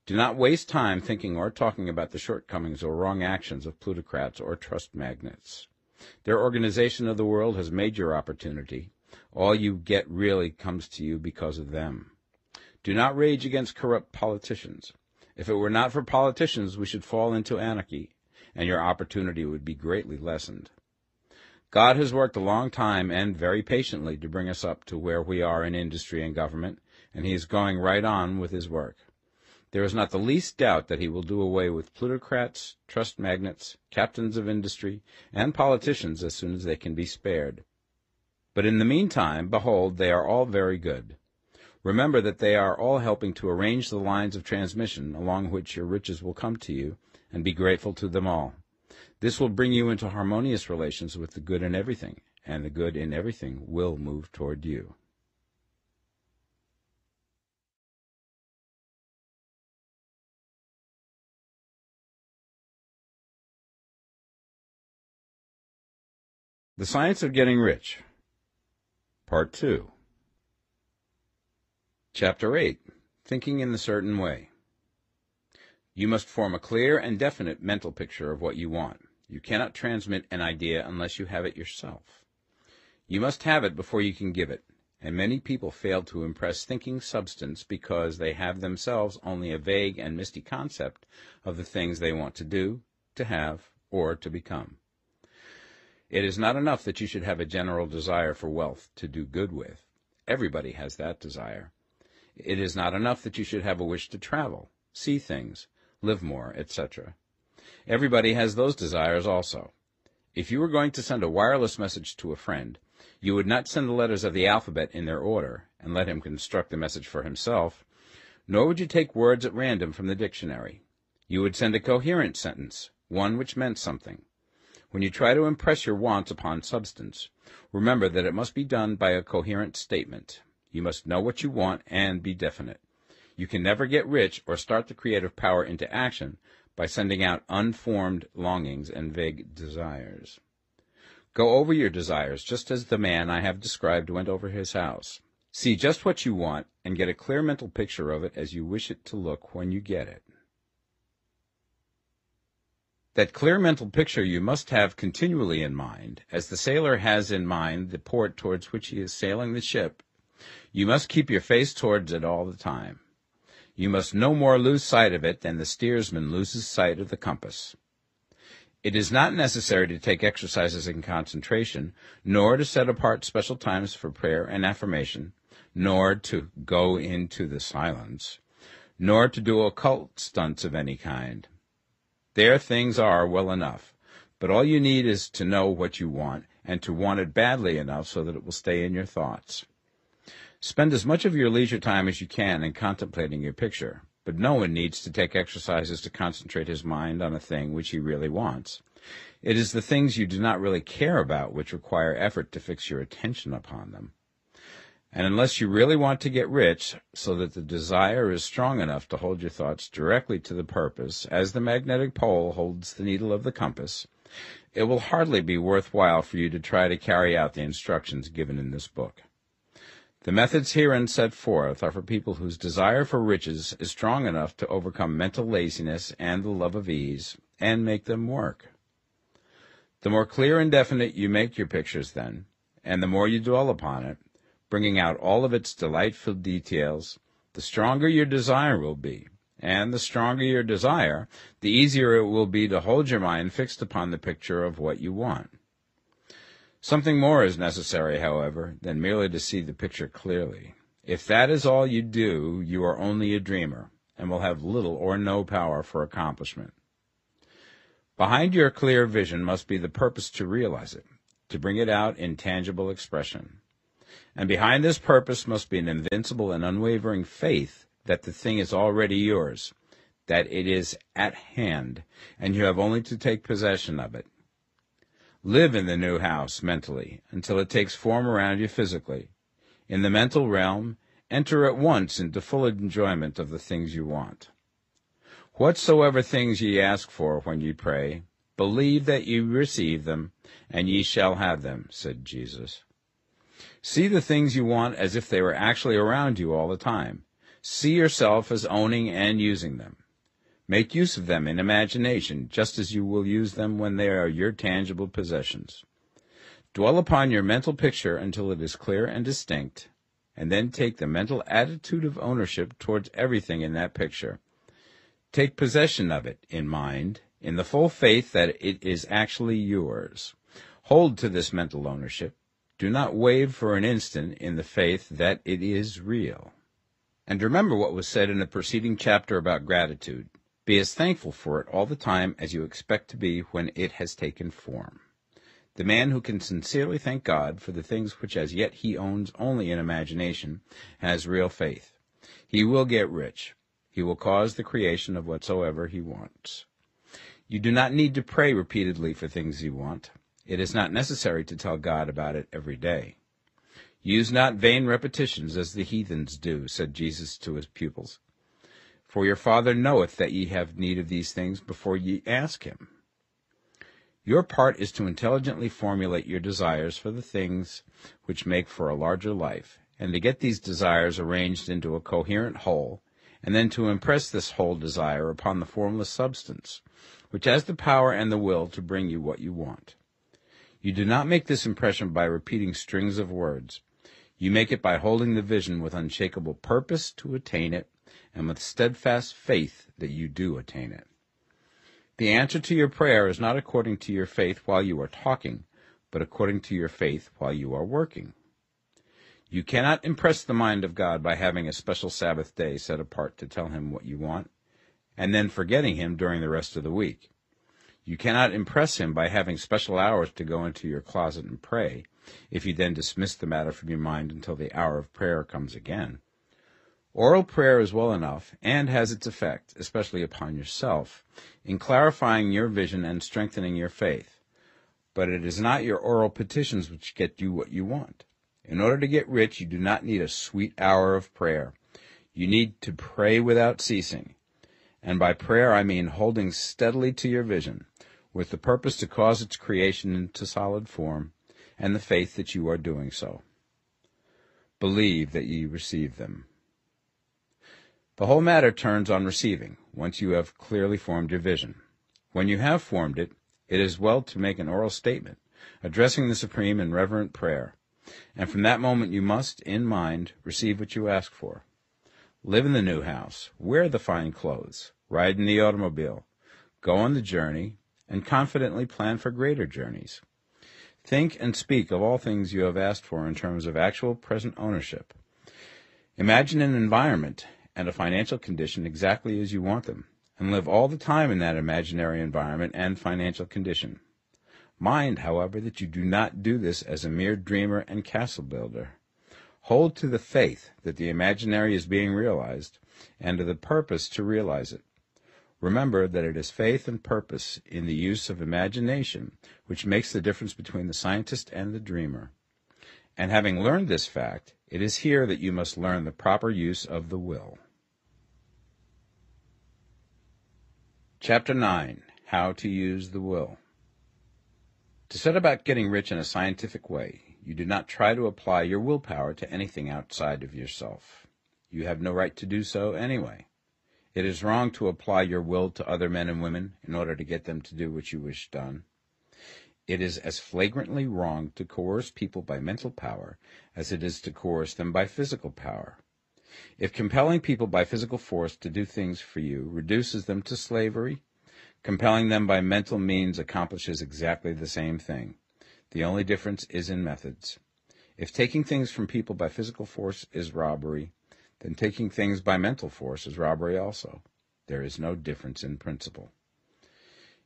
Do not waste time thinking or talking about the shortcomings or wrong actions of plutocrats or trust magnates. Their organization of the world has made your opportunity. All you get really comes to you because of them. Do not rage against corrupt politicians. If it were not for politicians, we should fall into anarchy, and your opportunity would be greatly lessened. God has worked a long time and very patiently to bring us up to where we are in industry and government, and he is going right on with his work. There is not the least doubt that he will do away with plutocrats, trust magnates, captains of industry, and politicians as soon as they can be spared. But in the meantime, behold, they are all very good. Remember that they are all helping to arrange the lines of transmission along which your riches will come to you, and be grateful to them all. This will bring you into harmonious relations with the good in everything, and the good in everything will move toward you. The Science of Getting Rich Part 2 Chapter 8 Thinking in the Certain Way You must form a clear and definite mental picture of what you want. You cannot transmit an idea unless you have it yourself. You must have it before you can give it, and many people fail to impress thinking substance because they have themselves only a vague and misty concept of the things they want to do, to have, or to become. It is not enough that you should have a general desire for wealth to do good with. Everybody has that desire. It is not enough that you should have a wish to travel, see things, live more, etc. Everybody has those desires also. If you were going to send a wireless message to a friend, you would not send the letters of the alphabet in their order and let him construct the message for himself, nor would you take words at random from the dictionary. You would send a coherent sentence, one which meant something. When you try to impress your wants upon substance, remember that it must be done by a coherent statement. You must know what you want and be definite. You can never get rich or start the creative power into action by sending out unformed longings and vague desires. Go over your desires just as the man I have described went over his house. See just what you want and get a clear mental picture of it as you wish it to look when you get it. That clear mental picture you must have continually in mind, as the sailor has in mind the port towards which he is sailing the ship. You must keep your face towards it all the time. You must no more lose sight of it than the steersman loses sight of the compass. It is not necessary to take exercises in concentration, nor to set apart special times for prayer and affirmation, nor to go into the silence, nor to do occult stunts of any kind. There things are well enough, but all you need is to know what you want, and to want it badly enough so that it will stay in your thoughts. Spend as much of your leisure time as you can in contemplating your picture. But no one needs to take exercises to concentrate his mind on a thing which he really wants. It is the things you do not really care about which require effort to fix your attention upon them. And unless you really want to get rich, so that the desire is strong enough to hold your thoughts directly to the purpose, as the magnetic pole holds the needle of the compass, it will hardly be worth while for you to try to carry out the instructions given in this book. The methods herein set forth are for people whose desire for riches is strong enough to overcome mental laziness and the love of ease, and make them work. The more clear and definite you make your pictures, then, and the more you dwell upon it, bringing out all of its delightful details, the stronger your desire will be, and the stronger your desire, the easier it will be to hold your mind fixed upon the picture of what you want. Something more is necessary, however, than merely to see the picture clearly. If that is all you do, you are only a dreamer, and will have little or no power for accomplishment. Behind your clear vision must be the purpose to realize it, to bring it out in tangible expression. And behind this purpose must be an invincible and unwavering faith that the thing is already yours, that it is at hand, and you have only to take possession of it. Live in the new house mentally until it takes form around you physically. In the mental realm, enter at once into full enjoyment of the things you want. Whatsoever things ye ask for when ye pray, believe that ye receive them, and ye shall have them, said Jesus. See the things you want as if they were actually around you all the time. See yourself as owning and using them. Make use of them in imagination, just as you will use them when they are your tangible possessions. Dwell upon your mental picture until it is clear and distinct, and then take the mental attitude of ownership towards everything in that picture. Take possession of it in mind, in the full faith that it is actually yours. Hold to this mental ownership. Do not wave for an instant in the faith that it is real. And remember what was said in the preceding chapter about gratitude. Be as thankful for it all the time as you expect to be when it has taken form. The man who can sincerely thank God for the things which as yet he owns only in imagination has real faith. He will get rich. He will cause the creation of whatsoever he wants. You do not need to pray repeatedly for things you want. It is not necessary to tell God about it every day. Use not vain repetitions as the heathens do, said Jesus to his pupils. For your Father knoweth that ye have need of these things before ye ask him. Your part is to intelligently formulate your desires for the things which make for a larger life, and to get these desires arranged into a coherent whole, and then to impress this whole desire upon the formless substance, which has the power and the will to bring you what you want. You do not make this impression by repeating strings of words. You make it by holding the vision with unshakable purpose to attain it and with steadfast faith that you do attain it. The answer to your prayer is not according to your faith while you are talking, but according to your faith while you are working. You cannot impress the mind of God by having a special Sabbath day set apart to tell him what you want, and then forgetting him during the rest of the week. You cannot impress him by having special hours to go into your closet and pray, if you then dismiss the matter from your mind until the hour of prayer comes again. Oral prayer is well enough, and has its effect, especially upon yourself, in clarifying your vision and strengthening your faith. But it is not your oral petitions which get you what you want. In order to get rich, you do not need a sweet hour of prayer. You need to pray without ceasing. And by prayer, I mean holding steadily to your vision, with the purpose to cause its creation into solid form, and the faith that you are doing so. Believe that ye receive them. The whole matter turns on receiving, once you have clearly formed your vision. When you have formed it, it is well to make an oral statement, addressing the Supreme in reverent prayer, and from that moment you must, in mind, receive what you ask for. Live in the new house, wear the fine clothes, ride in the automobile, go on the journey, and confidently plan for greater journeys. Think and speak of all things you have asked for in terms of actual present ownership. Imagine an environment and a financial condition exactly as you want them, and live all the time in that imaginary environment and financial condition. Mind, however, that you do not do this as a mere dreamer and castle builder. Hold to the faith that the imaginary is being realized, and to the purpose to realize it. Remember that it is faith and purpose in the use of imagination which makes the difference between the scientist and the dreamer. And having learned this fact, it is here that you must learn the proper use of the will. Chapter 9 How to Use the Will to set about getting rich in a scientific way, you do not try to apply your willpower to anything outside of yourself. You have no right to do so anyway. It is wrong to apply your will to other men and women in order to get them to do what you wish done. It is as flagrantly wrong to coerce people by mental power as it is to coerce them by physical power. If compelling people by physical force to do things for you reduces them to slavery, Compelling them by mental means accomplishes exactly the same thing. The only difference is in methods. If taking things from people by physical force is robbery, then taking things by mental force is robbery also. There is no difference in principle.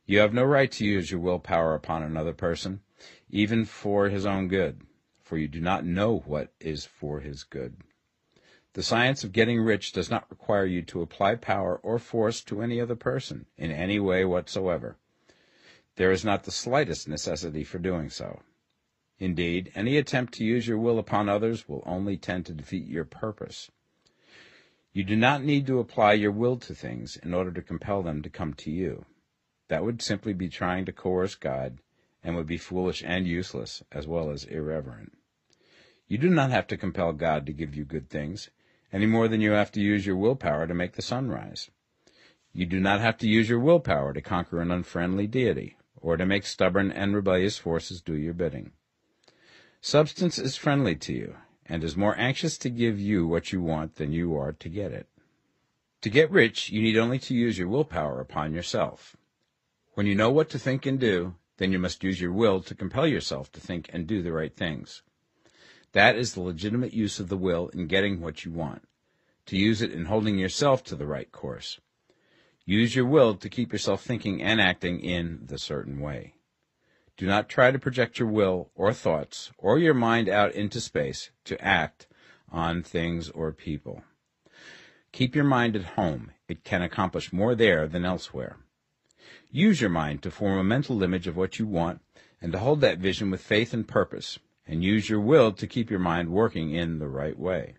You have no right to use your willpower upon another person, even for his own good, for you do not know what is for his good. The science of getting rich does not require you to apply power or force to any other person in any way whatsoever. There is not the slightest necessity for doing so. Indeed, any attempt to use your will upon others will only tend to defeat your purpose. You do not need to apply your will to things in order to compel them to come to you. That would simply be trying to coerce God and would be foolish and useless as well as irreverent. You do not have to compel God to give you good things any more than you have to use your willpower to make the sun rise. You do not have to use your willpower to conquer an unfriendly deity, or to make stubborn and rebellious forces do your bidding. Substance is friendly to you, and is more anxious to give you what you want than you are to get it. To get rich, you need only to use your willpower upon yourself. When you know what to think and do, then you must use your will to compel yourself to think and do the right things. That is the legitimate use of the will in getting what you want, to use it in holding yourself to the right course. Use your will to keep yourself thinking and acting in the certain way. Do not try to project your will or thoughts or your mind out into space to act on things or people. Keep your mind at home. It can accomplish more there than elsewhere. Use your mind to form a mental image of what you want and to hold that vision with faith and purpose and use your will to keep your mind working in the right way.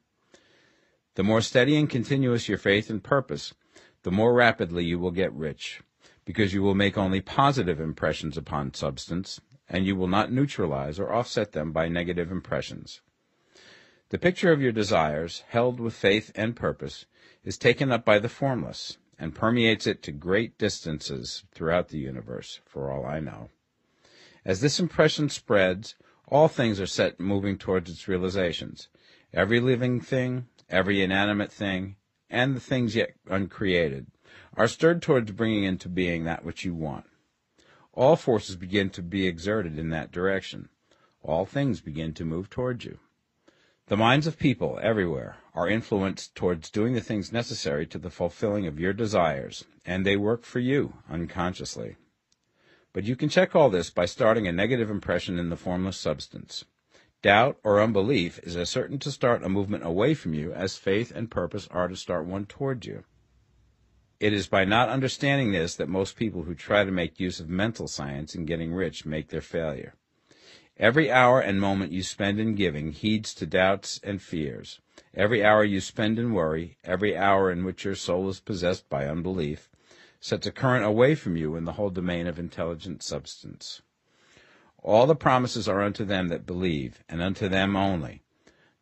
The more steady and continuous your faith and purpose, the more rapidly you will get rich, because you will make only positive impressions upon substance, and you will not neutralize or offset them by negative impressions. The picture of your desires, held with faith and purpose, is taken up by the formless, and permeates it to great distances throughout the universe, for all I know. As this impression spreads, all things are set moving towards its realizations. Every living thing, every inanimate thing, and the things yet uncreated, are stirred towards bringing into being that which you want. All forces begin to be exerted in that direction. All things begin to move towards you. The minds of people everywhere are influenced towards doing the things necessary to the fulfilling of your desires, and they work for you unconsciously. But you can check all this by starting a negative impression in the formless substance. Doubt or unbelief is as certain to start a movement away from you as faith and purpose are to start one toward you. It is by not understanding this that most people who try to make use of mental science in getting rich make their failure. Every hour and moment you spend in giving heeds to doubts and fears. Every hour you spend in worry, every hour in which your soul is possessed by unbelief, sets a current away from you in the whole domain of intelligent substance. All the promises are unto them that believe, and unto them only.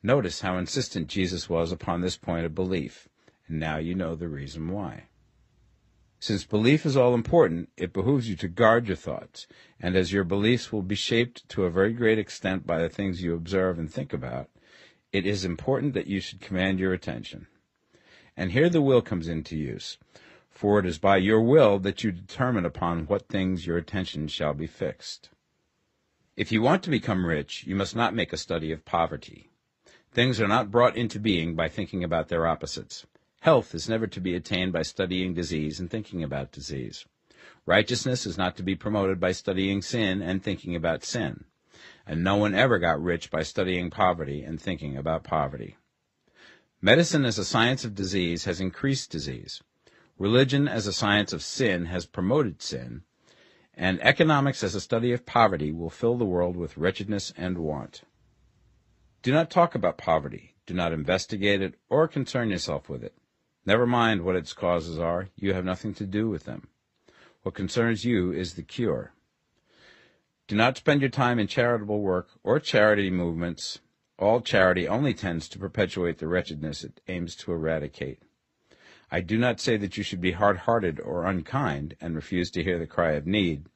Notice how insistent Jesus was upon this point of belief, and now you know the reason why. Since belief is all important, it behooves you to guard your thoughts, and as your beliefs will be shaped to a very great extent by the things you observe and think about, it is important that you should command your attention. And here the will comes into use, for it is by your will that you determine upon what things your attention shall be fixed. If you want to become rich, you must not make a study of poverty. Things are not brought into being by thinking about their opposites. Health is never to be attained by studying disease and thinking about disease. Righteousness is not to be promoted by studying sin and thinking about sin. And no one ever got rich by studying poverty and thinking about poverty. Medicine as a science of disease has increased disease. Religion as a science of sin has promoted sin. And economics as a study of poverty will fill the world with wretchedness and want. Do not talk about poverty. Do not investigate it or concern yourself with it. Never mind what its causes are, you have nothing to do with them. What concerns you is the cure. Do not spend your time in charitable work or charity movements. All charity only tends to perpetuate the wretchedness it aims to eradicate. I do not say that you should be hard-hearted or unkind and refuse to hear the cry of need,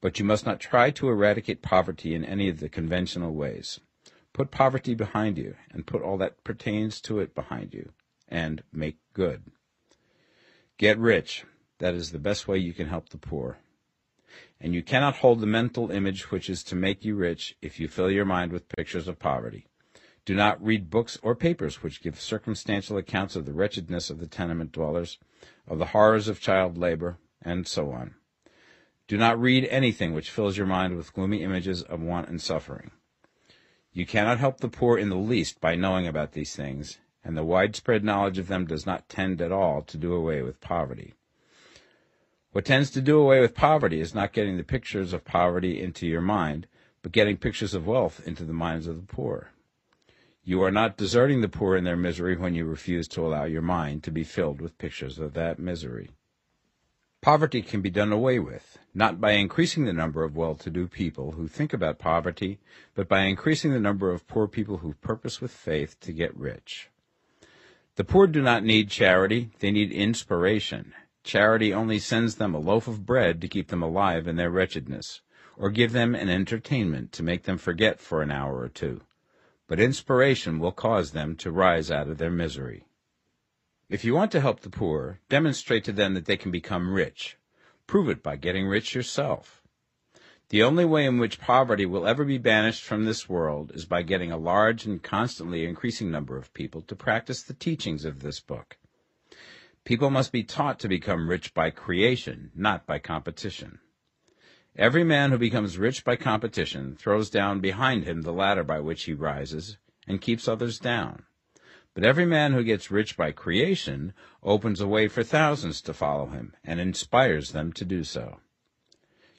but you must not try to eradicate poverty in any of the conventional ways. Put poverty behind you, and put all that pertains to it behind you and make good. Get rich. That is the best way you can help the poor. And you cannot hold the mental image which is to make you rich if you fill your mind with pictures of poverty. Do not read books or papers which give circumstantial accounts of the wretchedness of the tenement dwellers, of the horrors of child labor, and so on. Do not read anything which fills your mind with gloomy images of want and suffering. You cannot help the poor in the least by knowing about these things, and the widespread knowledge of them does not tend at all to do away with poverty. What tends to do away with poverty is not getting the pictures of poverty into your mind, but getting pictures of wealth into the minds of the poor. You are not deserting the poor in their misery when you refuse to allow your mind to be filled with pictures of that misery. Poverty can be done away with, not by increasing the number of well-to-do people who think about poverty, but by increasing the number of poor people who purpose with faith to get rich. The poor do not need charity, they need inspiration. Charity only sends them a loaf of bread to keep them alive in their wretchedness, or give them an entertainment to make them forget for an hour or two. But inspiration will cause them to rise out of their misery. If you want to help the poor, demonstrate to them that they can become rich. Prove it by getting rich yourself. The only way in which poverty will ever be banished from this world is by getting a large and constantly increasing number of people to practice the teachings of this book. People must be taught to become rich by creation, not by competition. Every man who becomes rich by competition throws down behind him the ladder by which he rises and keeps others down. But every man who gets rich by creation opens a way for thousands to follow him and inspires them to do so.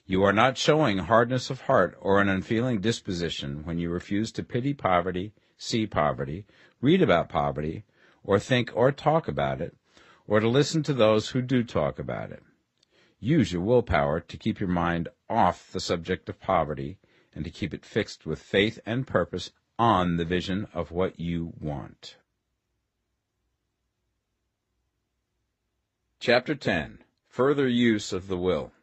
You are not showing hardness of heart or an unfeeling disposition when you refuse to pity poverty, see poverty, read about poverty, or think or talk about it, or to listen to those who do talk about it. Use your willpower to keep your mind off the subject of poverty and to keep it fixed with faith and purpose on the vision of what you want. Chapter 10 Further Use of the Will.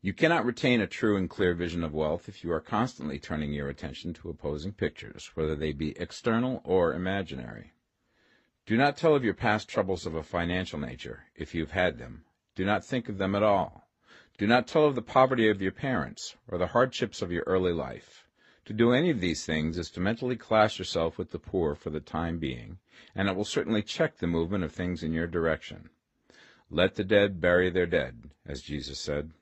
You cannot retain a true and clear vision of wealth if you are constantly turning your attention to opposing pictures, whether they be external or imaginary. Do not tell of your past troubles of a financial nature, if you have had them. Do not think of them at all. Do not tell of the poverty of your parents, or the hardships of your early life. To do any of these things is to mentally class yourself with the poor for the time being, and it will certainly check the movement of things in your direction. Let the dead bury their dead, as Jesus said.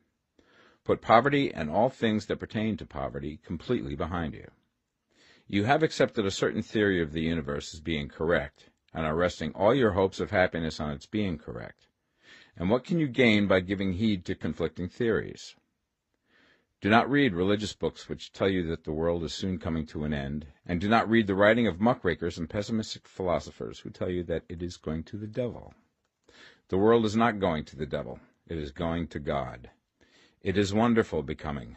Put poverty and all things that pertain to poverty completely behind you. You have accepted a certain theory of the universe as being correct, and are resting all your hopes of happiness on its being correct. And what can you gain by giving heed to conflicting theories? Do not read religious books which tell you that the world is soon coming to an end, and do not read the writing of muckrakers and pessimistic philosophers who tell you that it is going to the devil. The world is not going to the devil, it is going to God. It is wonderful becoming.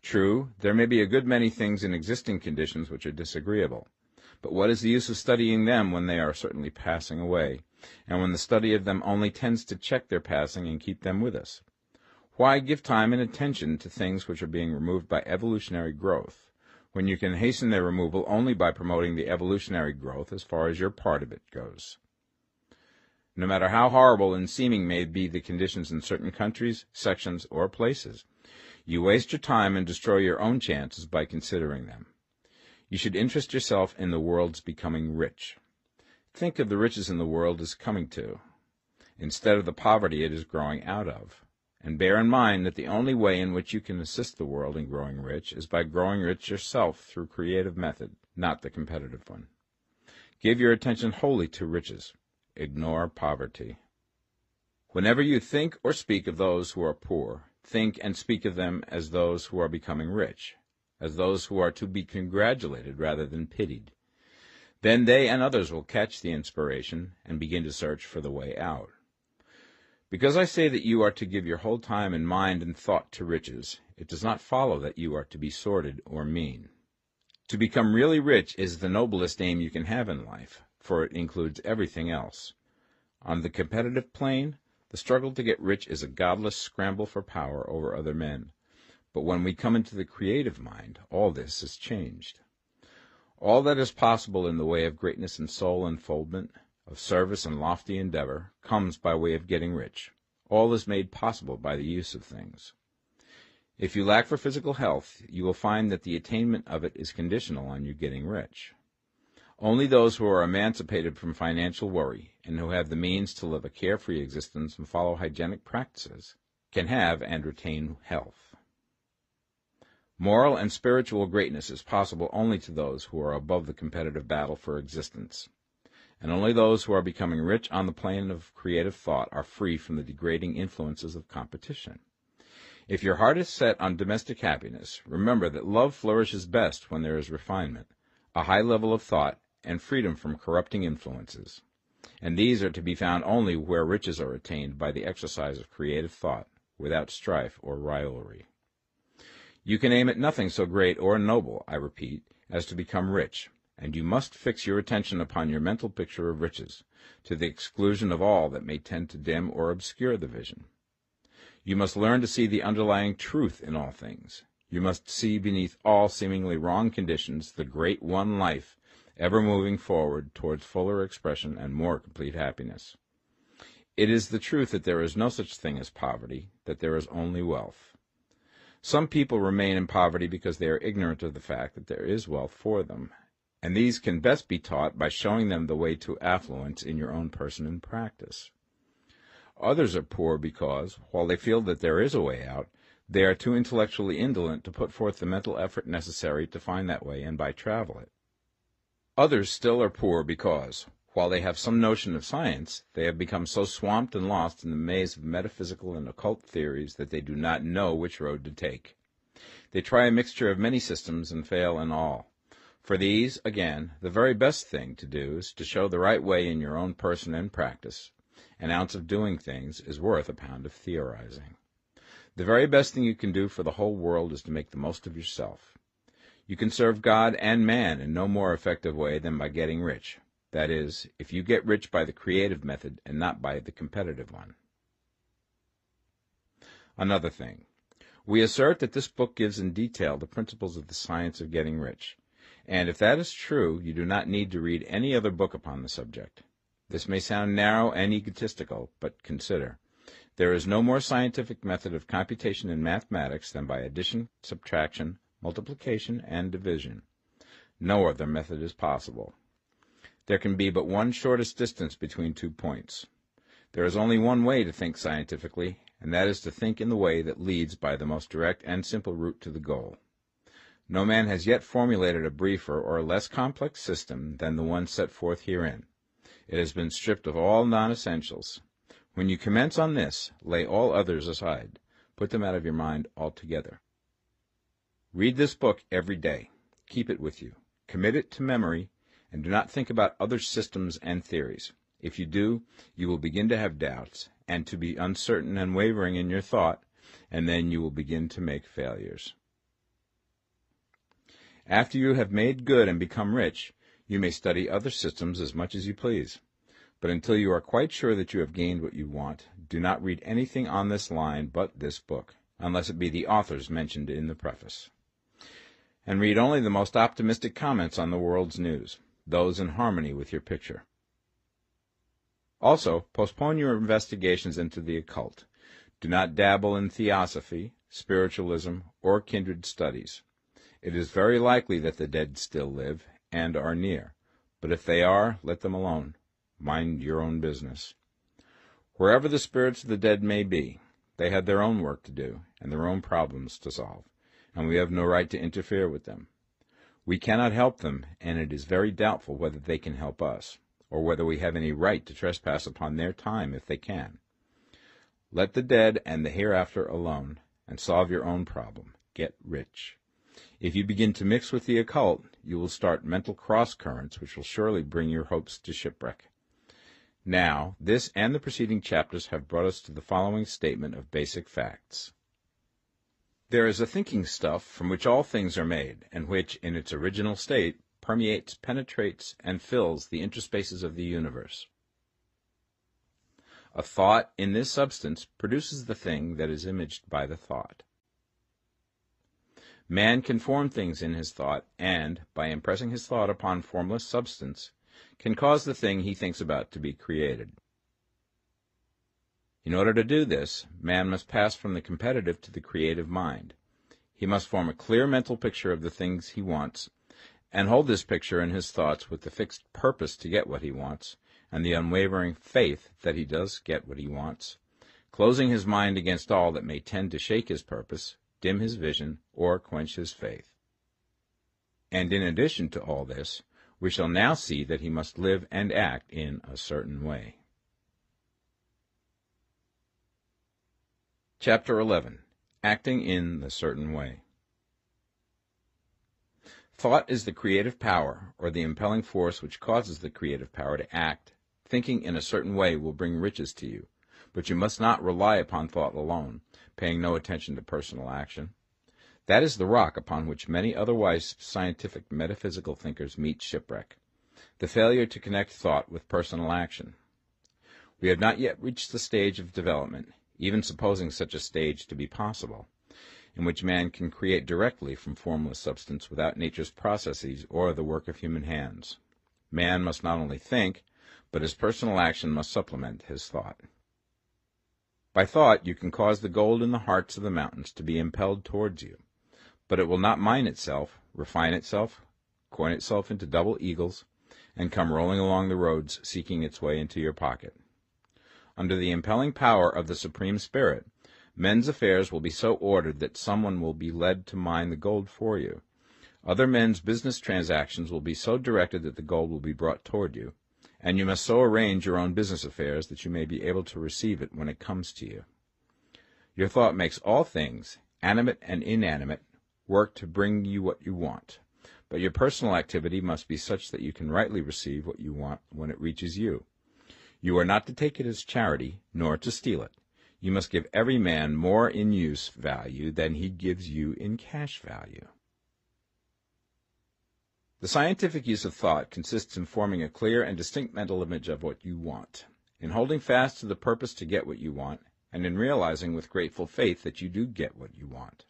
True, there may be a good many things in existing conditions which are disagreeable, but what is the use of studying them when they are certainly passing away, and when the study of them only tends to check their passing and keep them with us? Why give time and attention to things which are being removed by evolutionary growth, when you can hasten their removal only by promoting the evolutionary growth as far as your part of it goes? No matter how horrible and seeming may be the conditions in certain countries, sections, or places, you waste your time and destroy your own chances by considering them. You should interest yourself in the world's becoming rich. Think of the riches in the world as coming to, instead of the poverty it is growing out of and bear in mind that the only way in which you can assist the world in growing rich is by growing rich yourself through creative method, not the competitive one. Give your attention wholly to riches. Ignore poverty. Whenever you think or speak of those who are poor, think and speak of them as those who are becoming rich, as those who are to be congratulated rather than pitied. Then they and others will catch the inspiration and begin to search for the way out. Because I say that you are to give your whole time and mind and thought to riches, it does not follow that you are to be sordid or mean. To become really rich is the noblest aim you can have in life, for it includes everything else. On the competitive plane, the struggle to get rich is a godless scramble for power over other men. But when we come into the creative mind, all this is changed. All that is possible in the way of greatness and soul unfoldment of service and lofty endeavor comes by way of getting rich. All is made possible by the use of things. If you lack for physical health, you will find that the attainment of it is conditional on your getting rich. Only those who are emancipated from financial worry and who have the means to live a carefree existence and follow hygienic practices can have and retain health. Moral and spiritual greatness is possible only to those who are above the competitive battle for existence and only those who are becoming rich on the plane of creative thought are free from the degrading influences of competition. If your heart is set on domestic happiness, remember that love flourishes best when there is refinement, a high level of thought, and freedom from corrupting influences. And these are to be found only where riches are attained by the exercise of creative thought, without strife or rivalry. You can aim at nothing so great or noble, I repeat, as to become rich, and you must fix your attention upon your mental picture of riches, to the exclusion of all that may tend to dim or obscure the vision. You must learn to see the underlying truth in all things. You must see beneath all seemingly wrong conditions the great one life ever moving forward towards fuller expression and more complete happiness. It is the truth that there is no such thing as poverty, that there is only wealth. Some people remain in poverty because they are ignorant of the fact that there is wealth for them, and these can best be taught by showing them the way to affluence in your own person and practice. Others are poor because, while they feel that there is a way out, they are too intellectually indolent to put forth the mental effort necessary to find that way and by travel it. Others still are poor because, while they have some notion of science, they have become so swamped and lost in the maze of metaphysical and occult theories that they do not know which road to take. They try a mixture of many systems and fail in all. For these, again, the very best thing to do is to show the right way in your own person and practice. An ounce of doing things is worth a pound of theorizing. The very best thing you can do for the whole world is to make the most of yourself. You can serve God and man in no more effective way than by getting rich. That is, if you get rich by the creative method and not by the competitive one. Another thing. We assert that this book gives in detail the principles of the science of getting rich. And if that is true, you do not need to read any other book upon the subject. This may sound narrow and egotistical, but consider. There is no more scientific method of computation in mathematics than by addition, subtraction, multiplication, and division. No other method is possible. There can be but one shortest distance between two points. There is only one way to think scientifically, and that is to think in the way that leads by the most direct and simple route to the goal. No man has yet formulated a briefer or less complex system than the one set forth herein. It has been stripped of all non-essentials. When you commence on this, lay all others aside. Put them out of your mind altogether. Read this book every day. Keep it with you. Commit it to memory, and do not think about other systems and theories. If you do, you will begin to have doubts, and to be uncertain and wavering in your thought, and then you will begin to make failures. After you have made good and become rich, you may study other systems as much as you please. But until you are quite sure that you have gained what you want, do not read anything on this line but this book, unless it be the authors mentioned in the preface. And read only the most optimistic comments on the world's news, those in harmony with your picture. Also, postpone your investigations into the occult. Do not dabble in theosophy, spiritualism, or kindred studies. It is very likely that the dead still live, and are near, but if they are, let them alone. Mind your own business. Wherever the spirits of the dead may be, they have their own work to do, and their own problems to solve, and we have no right to interfere with them. We cannot help them, and it is very doubtful whether they can help us, or whether we have any right to trespass upon their time if they can. Let the dead and the hereafter alone, and solve your own problem. Get rich. If you begin to mix with the occult, you will start mental cross currents which will surely bring your hopes to shipwreck. Now, this and the preceding chapters have brought us to the following statement of basic facts. There is a thinking stuff from which all things are made, and which, in its original state, permeates, penetrates, and fills the interspaces of the universe. A thought in this substance produces the thing that is imaged by the thought. Man can form things in his thought, and, by impressing his thought upon formless substance, can cause the thing he thinks about to be created. In order to do this, man must pass from the competitive to the creative mind. He must form a clear mental picture of the things he wants, and hold this picture in his thoughts with the fixed purpose to get what he wants, and the unwavering faith that he does get what he wants, closing his mind against all that may tend to shake his purpose, dim his vision, or quench his faith. And in addition to all this, we shall now see that he must live and act in a certain way. Chapter 11 Acting in the Certain Way Thought is the creative power, or the impelling force which causes the creative power to act. Thinking in a certain way will bring riches to you, but you must not rely upon thought alone, paying no attention to personal action. That is the rock upon which many otherwise scientific metaphysical thinkers meet shipwreck the failure to connect thought with personal action. We have not yet reached the stage of development, even supposing such a stage to be possible, in which man can create directly from formless substance without nature's processes or the work of human hands. Man must not only think, but his personal action must supplement his thought. By thought you can cause the gold in the hearts of the mountains to be impelled towards you, but it will not mine itself, refine itself, coin itself into double eagles, and come rolling along the roads seeking its way into your pocket. Under the impelling power of the Supreme Spirit, men's affairs will be so ordered that someone will be led to mine the gold for you. Other men's business transactions will be so directed that the gold will be brought toward you, and you must so arrange your own business affairs that you may be able to receive it when it comes to you. Your thought makes all things, animate and inanimate, work to bring you what you want, but your personal activity must be such that you can rightly receive what you want when it reaches you. You are not to take it as charity, nor to steal it. You must give every man more in use value than he gives you in cash value. The scientific use of thought consists in forming a clear and distinct mental image of what you want, in holding fast to the purpose to get what you want, and in realizing with grateful faith that you do get what you want.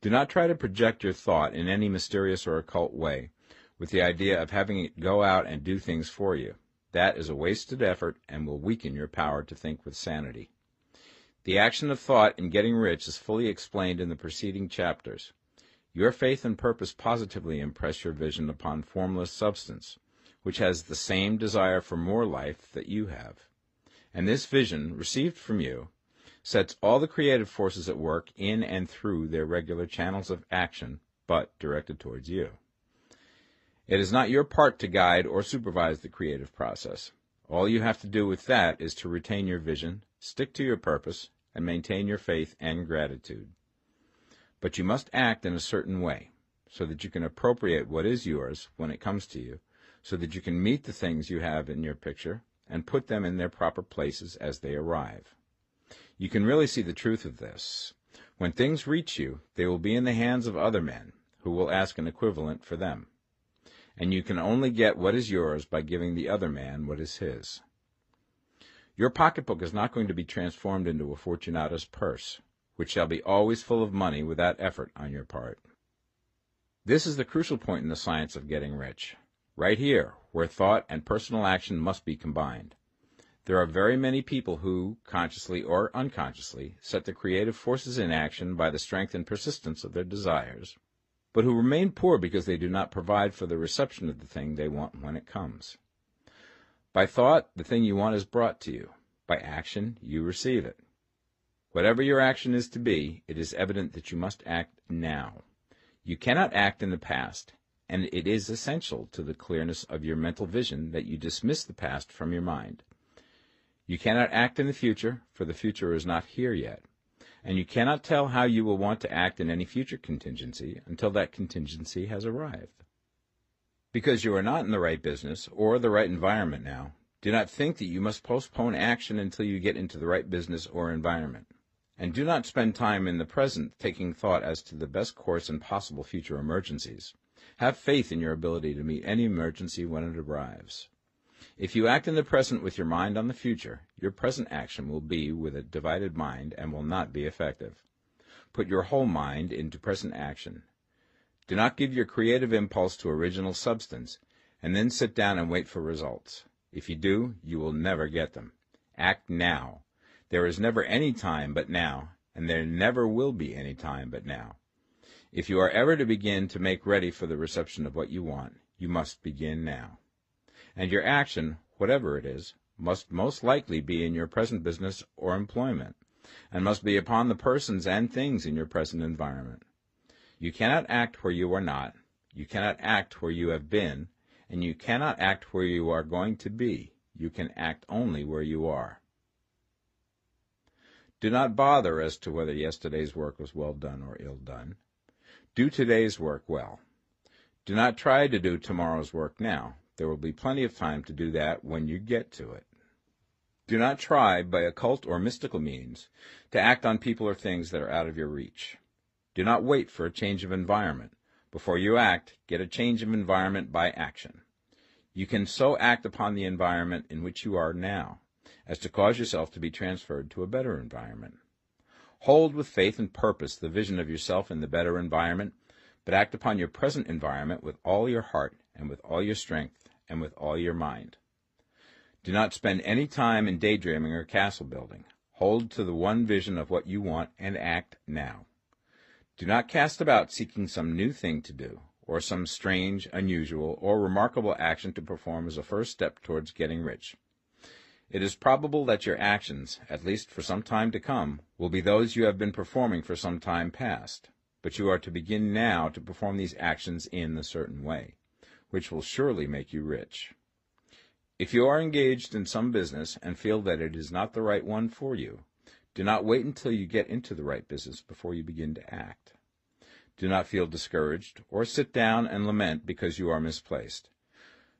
Do not try to project your thought in any mysterious or occult way, with the idea of having it go out and do things for you. That is a wasted effort and will weaken your power to think with sanity. The action of thought in getting rich is fully explained in the preceding chapters. Your faith and purpose positively impress your vision upon formless substance, which has the same desire for more life that you have. And this vision, received from you, sets all the creative forces at work in and through their regular channels of action, but directed towards you. It is not your part to guide or supervise the creative process. All you have to do with that is to retain your vision, stick to your purpose, and maintain your faith and gratitude. But you must act in a certain way, so that you can appropriate what is yours when it comes to you, so that you can meet the things you have in your picture and put them in their proper places as they arrive. You can really see the truth of this. When things reach you, they will be in the hands of other men, who will ask an equivalent for them. And you can only get what is yours by giving the other man what is his. Your pocketbook is not going to be transformed into a Fortunatus purse which shall be always full of money without effort on your part. This is the crucial point in the science of getting rich. Right here, where thought and personal action must be combined. There are very many people who, consciously or unconsciously, set the creative forces in action by the strength and persistence of their desires, but who remain poor because they do not provide for the reception of the thing they want when it comes. By thought, the thing you want is brought to you. By action, you receive it. Whatever your action is to be, it is evident that you must act now. You cannot act in the past, and it is essential to the clearness of your mental vision that you dismiss the past from your mind. You cannot act in the future, for the future is not here yet, and you cannot tell how you will want to act in any future contingency until that contingency has arrived. Because you are not in the right business or the right environment now, do not think that you must postpone action until you get into the right business or environment and do not spend time in the present taking thought as to the best course in possible future emergencies. Have faith in your ability to meet any emergency when it arrives. If you act in the present with your mind on the future, your present action will be with a divided mind and will not be effective. Put your whole mind into present action. Do not give your creative impulse to original substance, and then sit down and wait for results. If you do, you will never get them. Act now. There is never any time but now, and there never will be any time but now. If you are ever to begin to make ready for the reception of what you want, you must begin now. And your action, whatever it is, must most likely be in your present business or employment, and must be upon the persons and things in your present environment. You cannot act where you are not, you cannot act where you have been, and you cannot act where you are going to be. You can act only where you are. Do not bother as to whether yesterday's work was well done or ill done. Do today's work well. Do not try to do tomorrow's work now. There will be plenty of time to do that when you get to it. Do not try, by occult or mystical means, to act on people or things that are out of your reach. Do not wait for a change of environment. Before you act, get a change of environment by action. You can so act upon the environment in which you are now as to cause yourself to be transferred to a better environment. Hold with faith and purpose the vision of yourself in the better environment, but act upon your present environment with all your heart and with all your strength and with all your mind. Do not spend any time in daydreaming or castle building. Hold to the one vision of what you want and act now. Do not cast about seeking some new thing to do, or some strange, unusual, or remarkable action to perform as a first step towards getting rich. It is probable that your actions, at least for some time to come, will be those you have been performing for some time past, but you are to begin now to perform these actions in a certain way, which will surely make you rich. If you are engaged in some business and feel that it is not the right one for you, do not wait until you get into the right business before you begin to act. Do not feel discouraged, or sit down and lament because you are misplaced.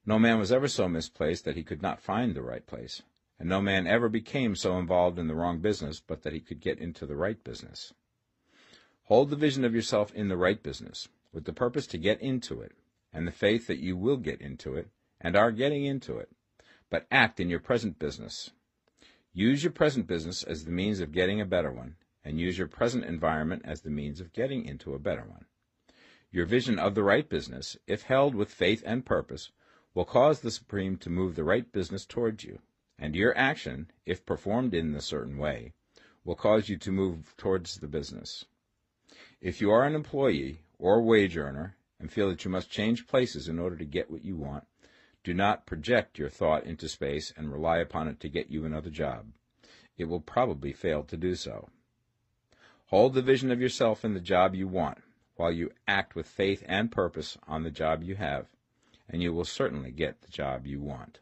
No man was ever so misplaced that he could not find the right place and no man ever became so involved in the wrong business but that he could get into the right business. Hold the vision of yourself in the right business, with the purpose to get into it, and the faith that you will get into it and are getting into it, but act in your present business. Use your present business as the means of getting a better one, and use your present environment as the means of getting into a better one. Your vision of the right business, if held with faith and purpose, will cause the Supreme to move the right business towards you, and your action, if performed in a certain way, will cause you to move towards the business. If you are an employee or wage earner and feel that you must change places in order to get what you want, do not project your thought into space and rely upon it to get you another job. It will probably fail to do so. Hold the vision of yourself in the job you want, while you act with faith and purpose on the job you have, and you will certainly get the job you want.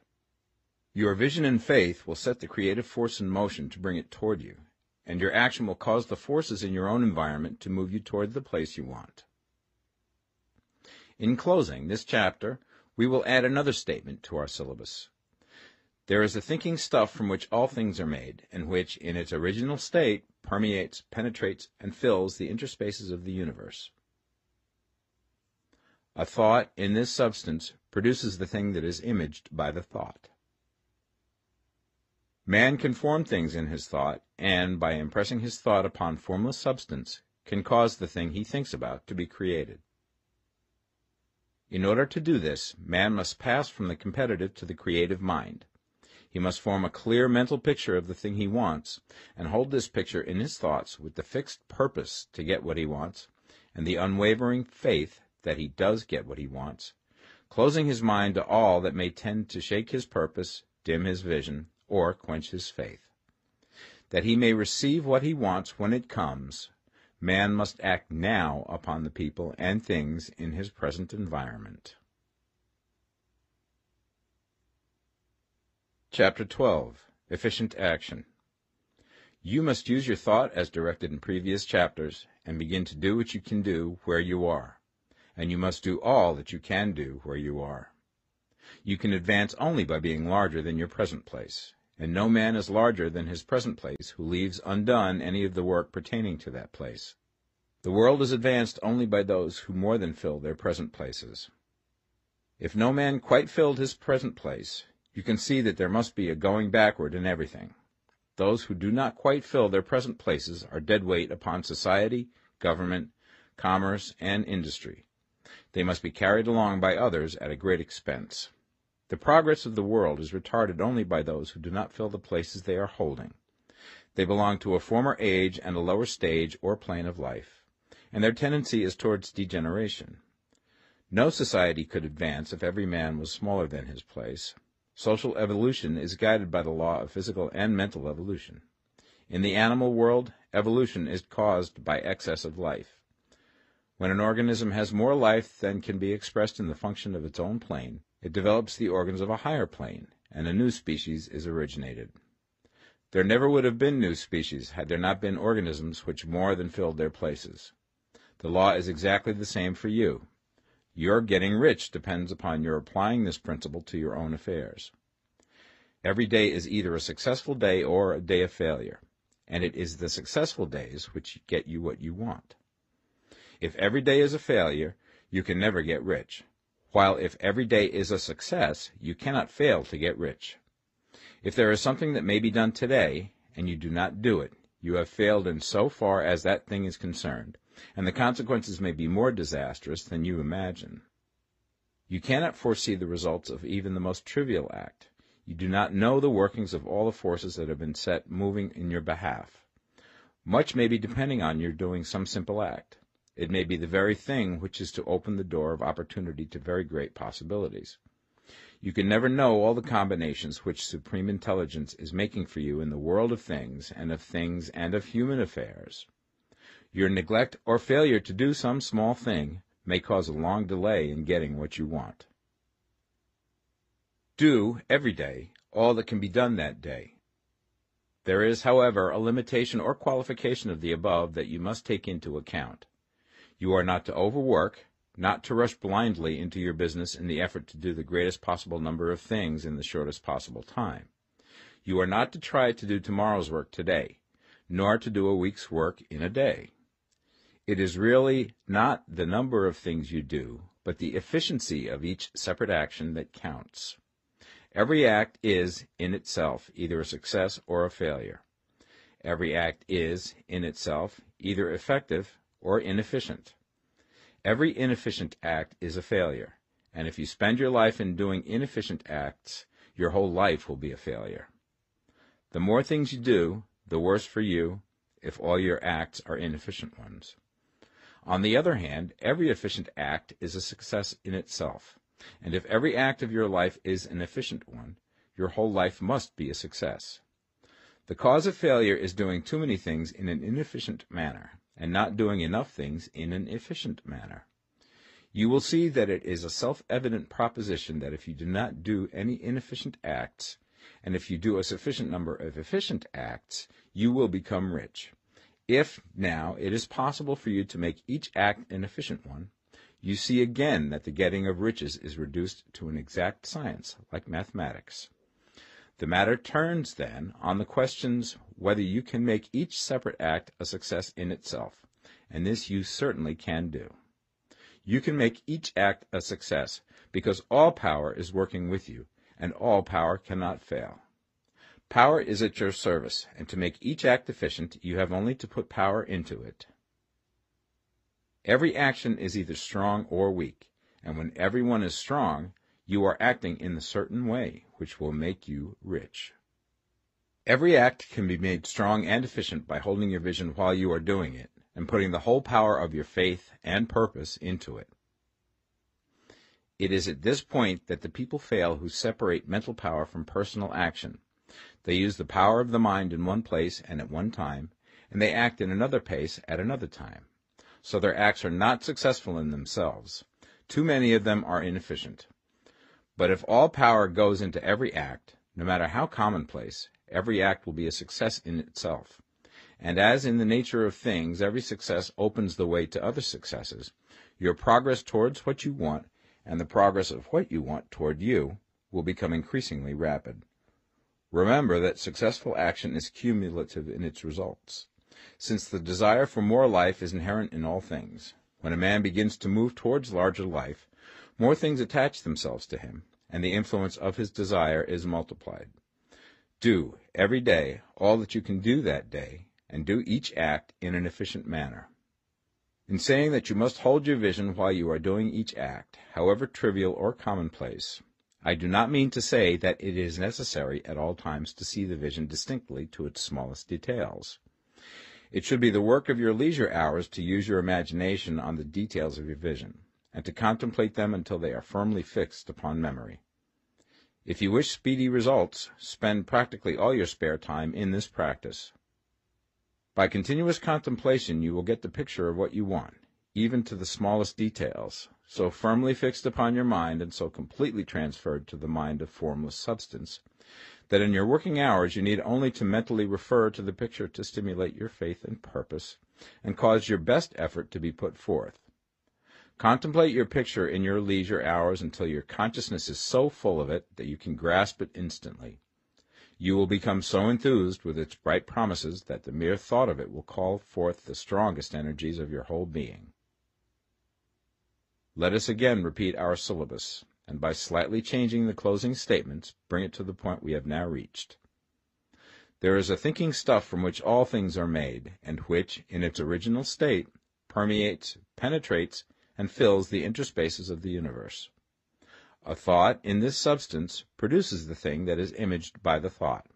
Your vision and faith will set the creative force in motion to bring it toward you, and your action will cause the forces in your own environment to move you toward the place you want. In closing this chapter, we will add another statement to our syllabus. There is a thinking stuff from which all things are made, and which, in its original state, permeates, penetrates, and fills the interspaces of the universe. A thought in this substance produces the thing that is imaged by the thought. Man can form things in his thought, and, by impressing his thought upon formless substance, can cause the thing he thinks about to be created. In order to do this, man must pass from the competitive to the creative mind. He must form a clear mental picture of the thing he wants, and hold this picture in his thoughts with the fixed purpose to get what he wants, and the unwavering faith that he does get what he wants, closing his mind to all that may tend to shake his purpose, dim his vision, or quench his faith. That he may receive what he wants when it comes, Man must act now upon the people and things in his present environment. Chapter 12 Efficient Action You must use your thought as directed in previous chapters and begin to do what you can do where you are, and you must do all that you can do where you are. You can advance only by being larger than your present place and no man is larger than his present place who leaves undone any of the work pertaining to that place. The world is advanced only by those who more than fill their present places. If no man quite filled his present place, you can see that there must be a going backward in everything. Those who do not quite fill their present places are dead weight upon society, government, commerce, and industry. They must be carried along by others at a great expense. The progress of the world is retarded only by those who do not fill the places they are holding. They belong to a former age and a lower stage or plane of life, and their tendency is towards degeneration. No society could advance if every man was smaller than his place. Social evolution is guided by the law of physical and mental evolution. In the animal world, evolution is caused by excess of life. When an organism has more life than can be expressed in the function of its own plane, it develops the organs of a higher plane, and a new species is originated. There never would have been new species had there not been organisms which more than filled their places. The law is exactly the same for you. Your getting rich depends upon your applying this principle to your own affairs. Every day is either a successful day or a day of failure, and it is the successful days which get you what you want. If every day is a failure, you can never get rich while if every day is a success, you cannot fail to get rich. If there is something that may be done today, and you do not do it, you have failed in so far as that thing is concerned, and the consequences may be more disastrous than you imagine. You cannot foresee the results of even the most trivial act. You do not know the workings of all the forces that have been set moving in your behalf. Much may be depending on your doing some simple act. It may be the very thing which is to open the door of opportunity to very great possibilities. You can never know all the combinations which supreme intelligence is making for you in the world of things and of things and of human affairs. Your neglect or failure to do some small thing may cause a long delay in getting what you want. Do, every day, all that can be done that day. There is, however, a limitation or qualification of the above that you must take into account. You are not to overwork, not to rush blindly into your business in the effort to do the greatest possible number of things in the shortest possible time. You are not to try to do tomorrow's work today, nor to do a week's work in a day. It is really not the number of things you do, but the efficiency of each separate action that counts. Every act is, in itself, either a success or a failure. Every act is, in itself, either effective or inefficient. Every inefficient act is a failure, and if you spend your life in doing inefficient acts, your whole life will be a failure. The more things you do, the worse for you if all your acts are inefficient ones. On the other hand, every efficient act is a success in itself, and if every act of your life is an efficient one, your whole life must be a success. The cause of failure is doing too many things in an inefficient manner, and not doing enough things in an efficient manner. You will see that it is a self-evident proposition that if you do not do any inefficient acts, and if you do a sufficient number of efficient acts, you will become rich. If, now, it is possible for you to make each act an efficient one, you see again that the getting of riches is reduced to an exact science, like mathematics. The matter turns, then, on the questions whether you can make each separate act a success in itself, and this you certainly can do. You can make each act a success because all power is working with you, and all power cannot fail. Power is at your service, and to make each act efficient, you have only to put power into it. Every action is either strong or weak, and when every one is strong, you are acting in the certain way which will make you rich. Every act can be made strong and efficient by holding your vision while you are doing it, and putting the whole power of your faith and purpose into it. It is at this point that the people fail who separate mental power from personal action. They use the power of the mind in one place and at one time, and they act in another place at another time. So their acts are not successful in themselves. Too many of them are inefficient. But if all power goes into every act, no matter how commonplace, every act will be a success in itself. And as in the nature of things every success opens the way to other successes, your progress towards what you want, and the progress of what you want toward you, will become increasingly rapid. Remember that successful action is cumulative in its results. Since the desire for more life is inherent in all things, when a man begins to move towards larger life, more things attach themselves to him, and the influence of his desire is multiplied. Do, every day, all that you can do that day, and do each act in an efficient manner. In saying that you must hold your vision while you are doing each act, however trivial or commonplace, I do not mean to say that it is necessary at all times to see the vision distinctly to its smallest details. It should be the work of your leisure hours to use your imagination on the details of your vision and to contemplate them until they are firmly fixed upon memory. If you wish speedy results, spend practically all your spare time in this practice. By continuous contemplation you will get the picture of what you want, even to the smallest details, so firmly fixed upon your mind and so completely transferred to the mind of formless substance, that in your working hours you need only to mentally refer to the picture to stimulate your faith and purpose, and cause your best effort to be put forth. Contemplate your picture in your leisure hours until your consciousness is so full of it that you can grasp it instantly. You will become so enthused with its bright promises that the mere thought of it will call forth the strongest energies of your whole being. Let us again repeat our syllabus, and by slightly changing the closing statements, bring it to the point we have now reached. There is a thinking stuff from which all things are made, and which, in its original state, permeates, penetrates, and fills the interspaces of the universe. A thought in this substance produces the thing that is imaged by the thought.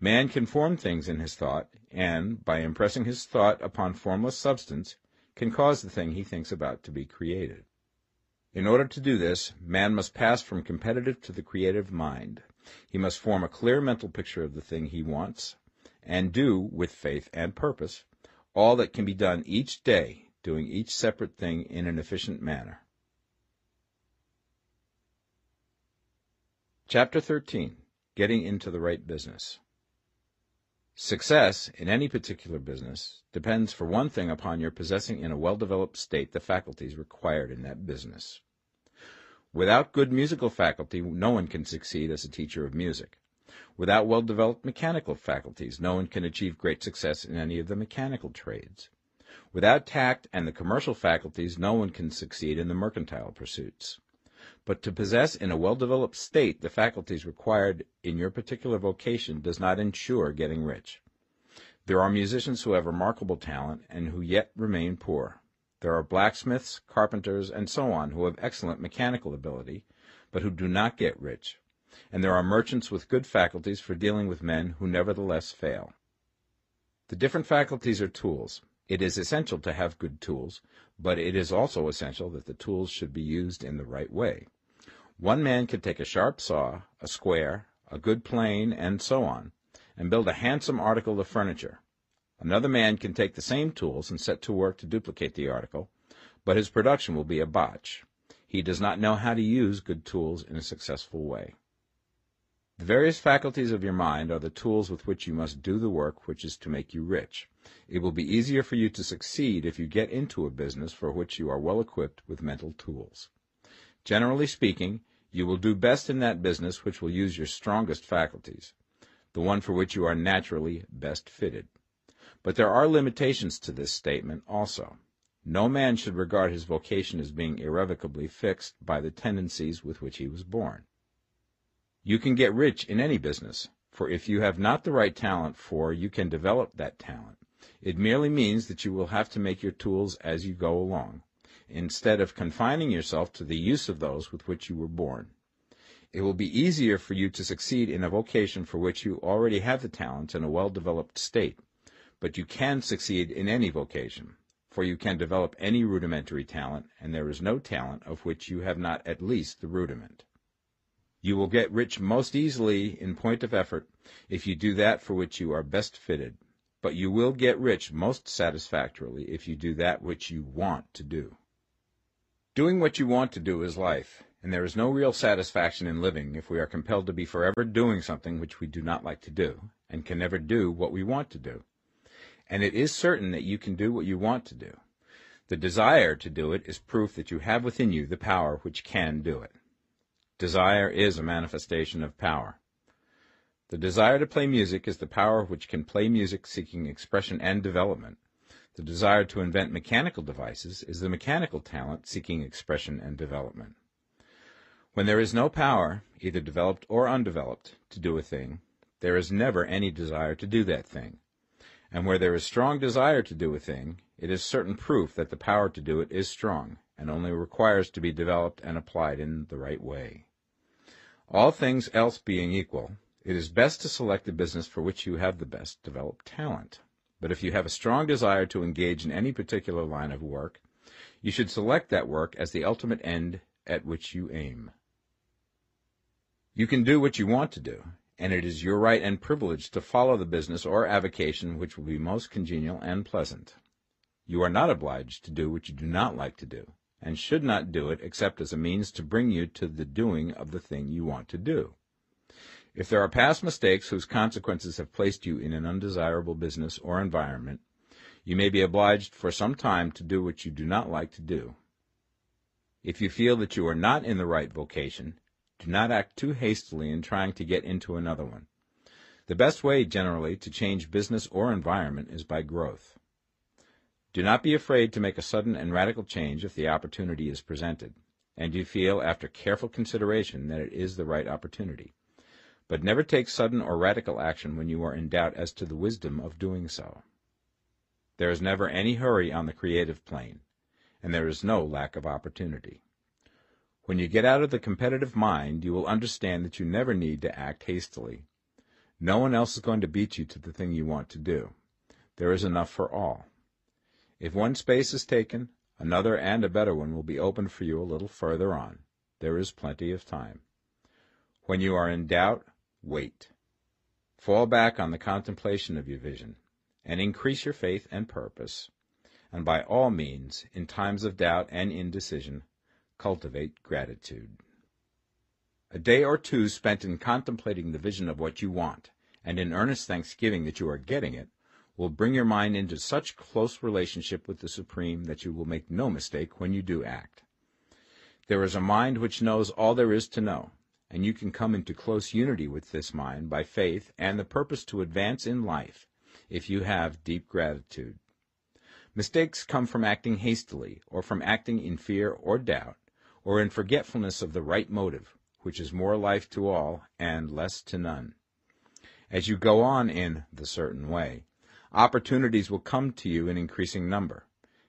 Man can form things in his thought, and, by impressing his thought upon formless substance, can cause the thing he thinks about to be created. In order to do this, man must pass from competitive to the creative mind. He must form a clear mental picture of the thing he wants, and do, with faith and purpose, all that can be done each day doing each separate thing in an efficient manner. Chapter 13 Getting into the Right Business Success in any particular business depends for one thing upon your possessing in a well-developed state the faculties required in that business. Without good musical faculty, no one can succeed as a teacher of music. Without well-developed mechanical faculties, no one can achieve great success in any of the mechanical trades. Without tact and the commercial faculties, no one can succeed in the mercantile pursuits. But to possess in a well-developed state the faculties required in your particular vocation does not ensure getting rich. There are musicians who have remarkable talent and who yet remain poor. There are blacksmiths, carpenters, and so on who have excellent mechanical ability, but who do not get rich. And there are merchants with good faculties for dealing with men who nevertheless fail. The different faculties are tools. It is essential to have good tools, but it is also essential that the tools should be used in the right way. One man can take a sharp saw, a square, a good plane, and so on, and build a handsome article of furniture. Another man can take the same tools and set to work to duplicate the article, but his production will be a botch. He does not know how to use good tools in a successful way. The various faculties of your mind are the tools with which you must do the work which is to make you rich. It will be easier for you to succeed if you get into a business for which you are well equipped with mental tools. Generally speaking, you will do best in that business which will use your strongest faculties, the one for which you are naturally best fitted. But there are limitations to this statement also. No man should regard his vocation as being irrevocably fixed by the tendencies with which he was born. You can get rich in any business, for if you have not the right talent for, you can develop that talent. It merely means that you will have to make your tools as you go along instead of confining yourself to the use of those with which you were born. It will be easier for you to succeed in a vocation for which you already have the talent in a well-developed state, but you can succeed in any vocation, for you can develop any rudimentary talent, and there is no talent of which you have not at least the rudiment. You will get rich most easily in point of effort if you do that for which you are best fitted, but you will get rich most satisfactorily if you do that which you want to do. Doing what you want to do is life, and there is no real satisfaction in living if we are compelled to be forever doing something which we do not like to do, and can never do what we want to do. And it is certain that you can do what you want to do. The desire to do it is proof that you have within you the power which can do it. Desire is a manifestation of power. The desire to play music is the power which can play music seeking expression and development. The desire to invent mechanical devices is the mechanical talent seeking expression and development. When there is no power, either developed or undeveloped, to do a thing, there is never any desire to do that thing. And where there is strong desire to do a thing, it is certain proof that the power to do it is strong, and only requires to be developed and applied in the right way. All things else being equal, it is best to select a business for which you have the best developed talent. But if you have a strong desire to engage in any particular line of work, you should select that work as the ultimate end at which you aim. You can do what you want to do, and it is your right and privilege to follow the business or avocation which will be most congenial and pleasant. You are not obliged to do what you do not like to do, and should not do it except as a means to bring you to the doing of the thing you want to do. If there are past mistakes whose consequences have placed you in an undesirable business or environment, you may be obliged for some time to do what you do not like to do. If you feel that you are not in the right vocation, do not act too hastily in trying to get into another one. The best way, generally, to change business or environment is by growth. Do not be afraid to make a sudden and radical change if the opportunity is presented, and you feel, after careful consideration, that it is the right opportunity but never take sudden or radical action when you are in doubt as to the wisdom of doing so. There is never any hurry on the creative plane, and there is no lack of opportunity. When you get out of the competitive mind, you will understand that you never need to act hastily. No one else is going to beat you to the thing you want to do. There is enough for all. If one space is taken, another and a better one will be opened for you a little further on. There is plenty of time. When you are in doubt, Wait. Fall back on the contemplation of your vision, and increase your faith and purpose, and by all means, in times of doubt and indecision, cultivate gratitude. A day or two spent in contemplating the vision of what you want, and in earnest thanksgiving that you are getting it, will bring your mind into such close relationship with the Supreme that you will make no mistake when you do act. There is a mind which knows all there is to know, and you can come into close unity with this mind by faith and the purpose to advance in life if you have deep gratitude. Mistakes come from acting hastily, or from acting in fear or doubt, or in forgetfulness of the right motive, which is more life to all and less to none. As you go on in the certain way, opportunities will come to you in increasing number,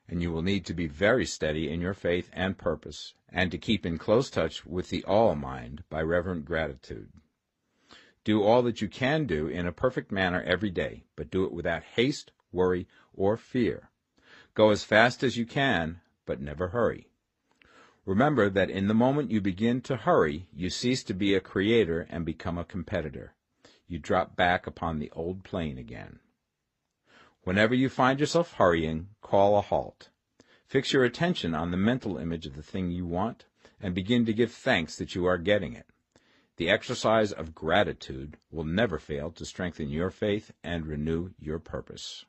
and you will need to be very steady in your faith and purpose, and to keep in close touch with the All Mind by reverent gratitude. Do all that you can do in a perfect manner every day, but do it without haste, worry, or fear. Go as fast as you can, but never hurry. Remember that in the moment you begin to hurry, you cease to be a creator and become a competitor. You drop back upon the old plane again. Whenever you find yourself hurrying, call a halt. Fix your attention on the mental image of the thing you want, and begin to give thanks that you are getting it. The exercise of gratitude will never fail to strengthen your faith and renew your purpose.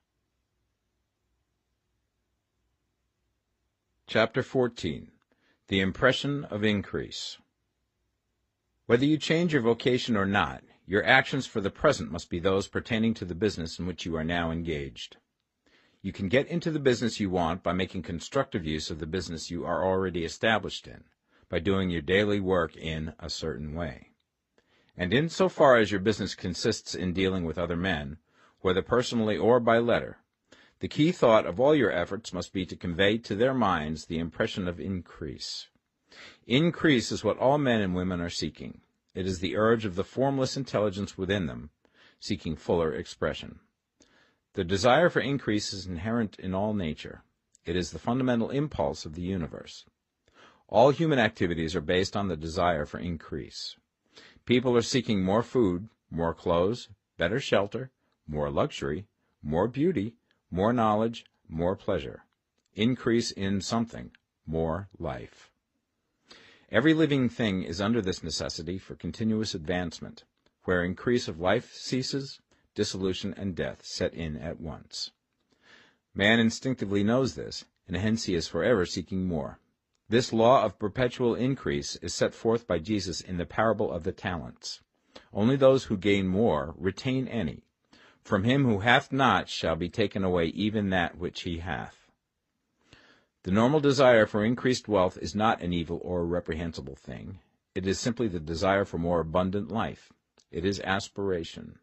Chapter 14 The Impression of Increase Whether you change your vocation or not, your actions for the present must be those pertaining to the business in which you are now engaged. You can get into the business you want by making constructive use of the business you are already established in, by doing your daily work in a certain way. And in so far as your business consists in dealing with other men, whether personally or by letter, the key thought of all your efforts must be to convey to their minds the impression of increase. Increase is what all men and women are seeking. It is the urge of the formless intelligence within them, seeking fuller expression. The desire for increase is inherent in all nature. It is the fundamental impulse of the universe. All human activities are based on the desire for increase. People are seeking more food, more clothes, better shelter, more luxury, more beauty, more knowledge, more pleasure. Increase in something, more life. Every living thing is under this necessity for continuous advancement. Where increase of life ceases, dissolution and death set in at once. Man instinctively knows this, and hence he is forever seeking more. This law of perpetual increase is set forth by Jesus in the parable of the talents. Only those who gain more retain any. From him who hath not shall be taken away even that which he hath. The normal desire for increased wealth is not an evil or a reprehensible thing. It is simply the desire for more abundant life. It is aspiration.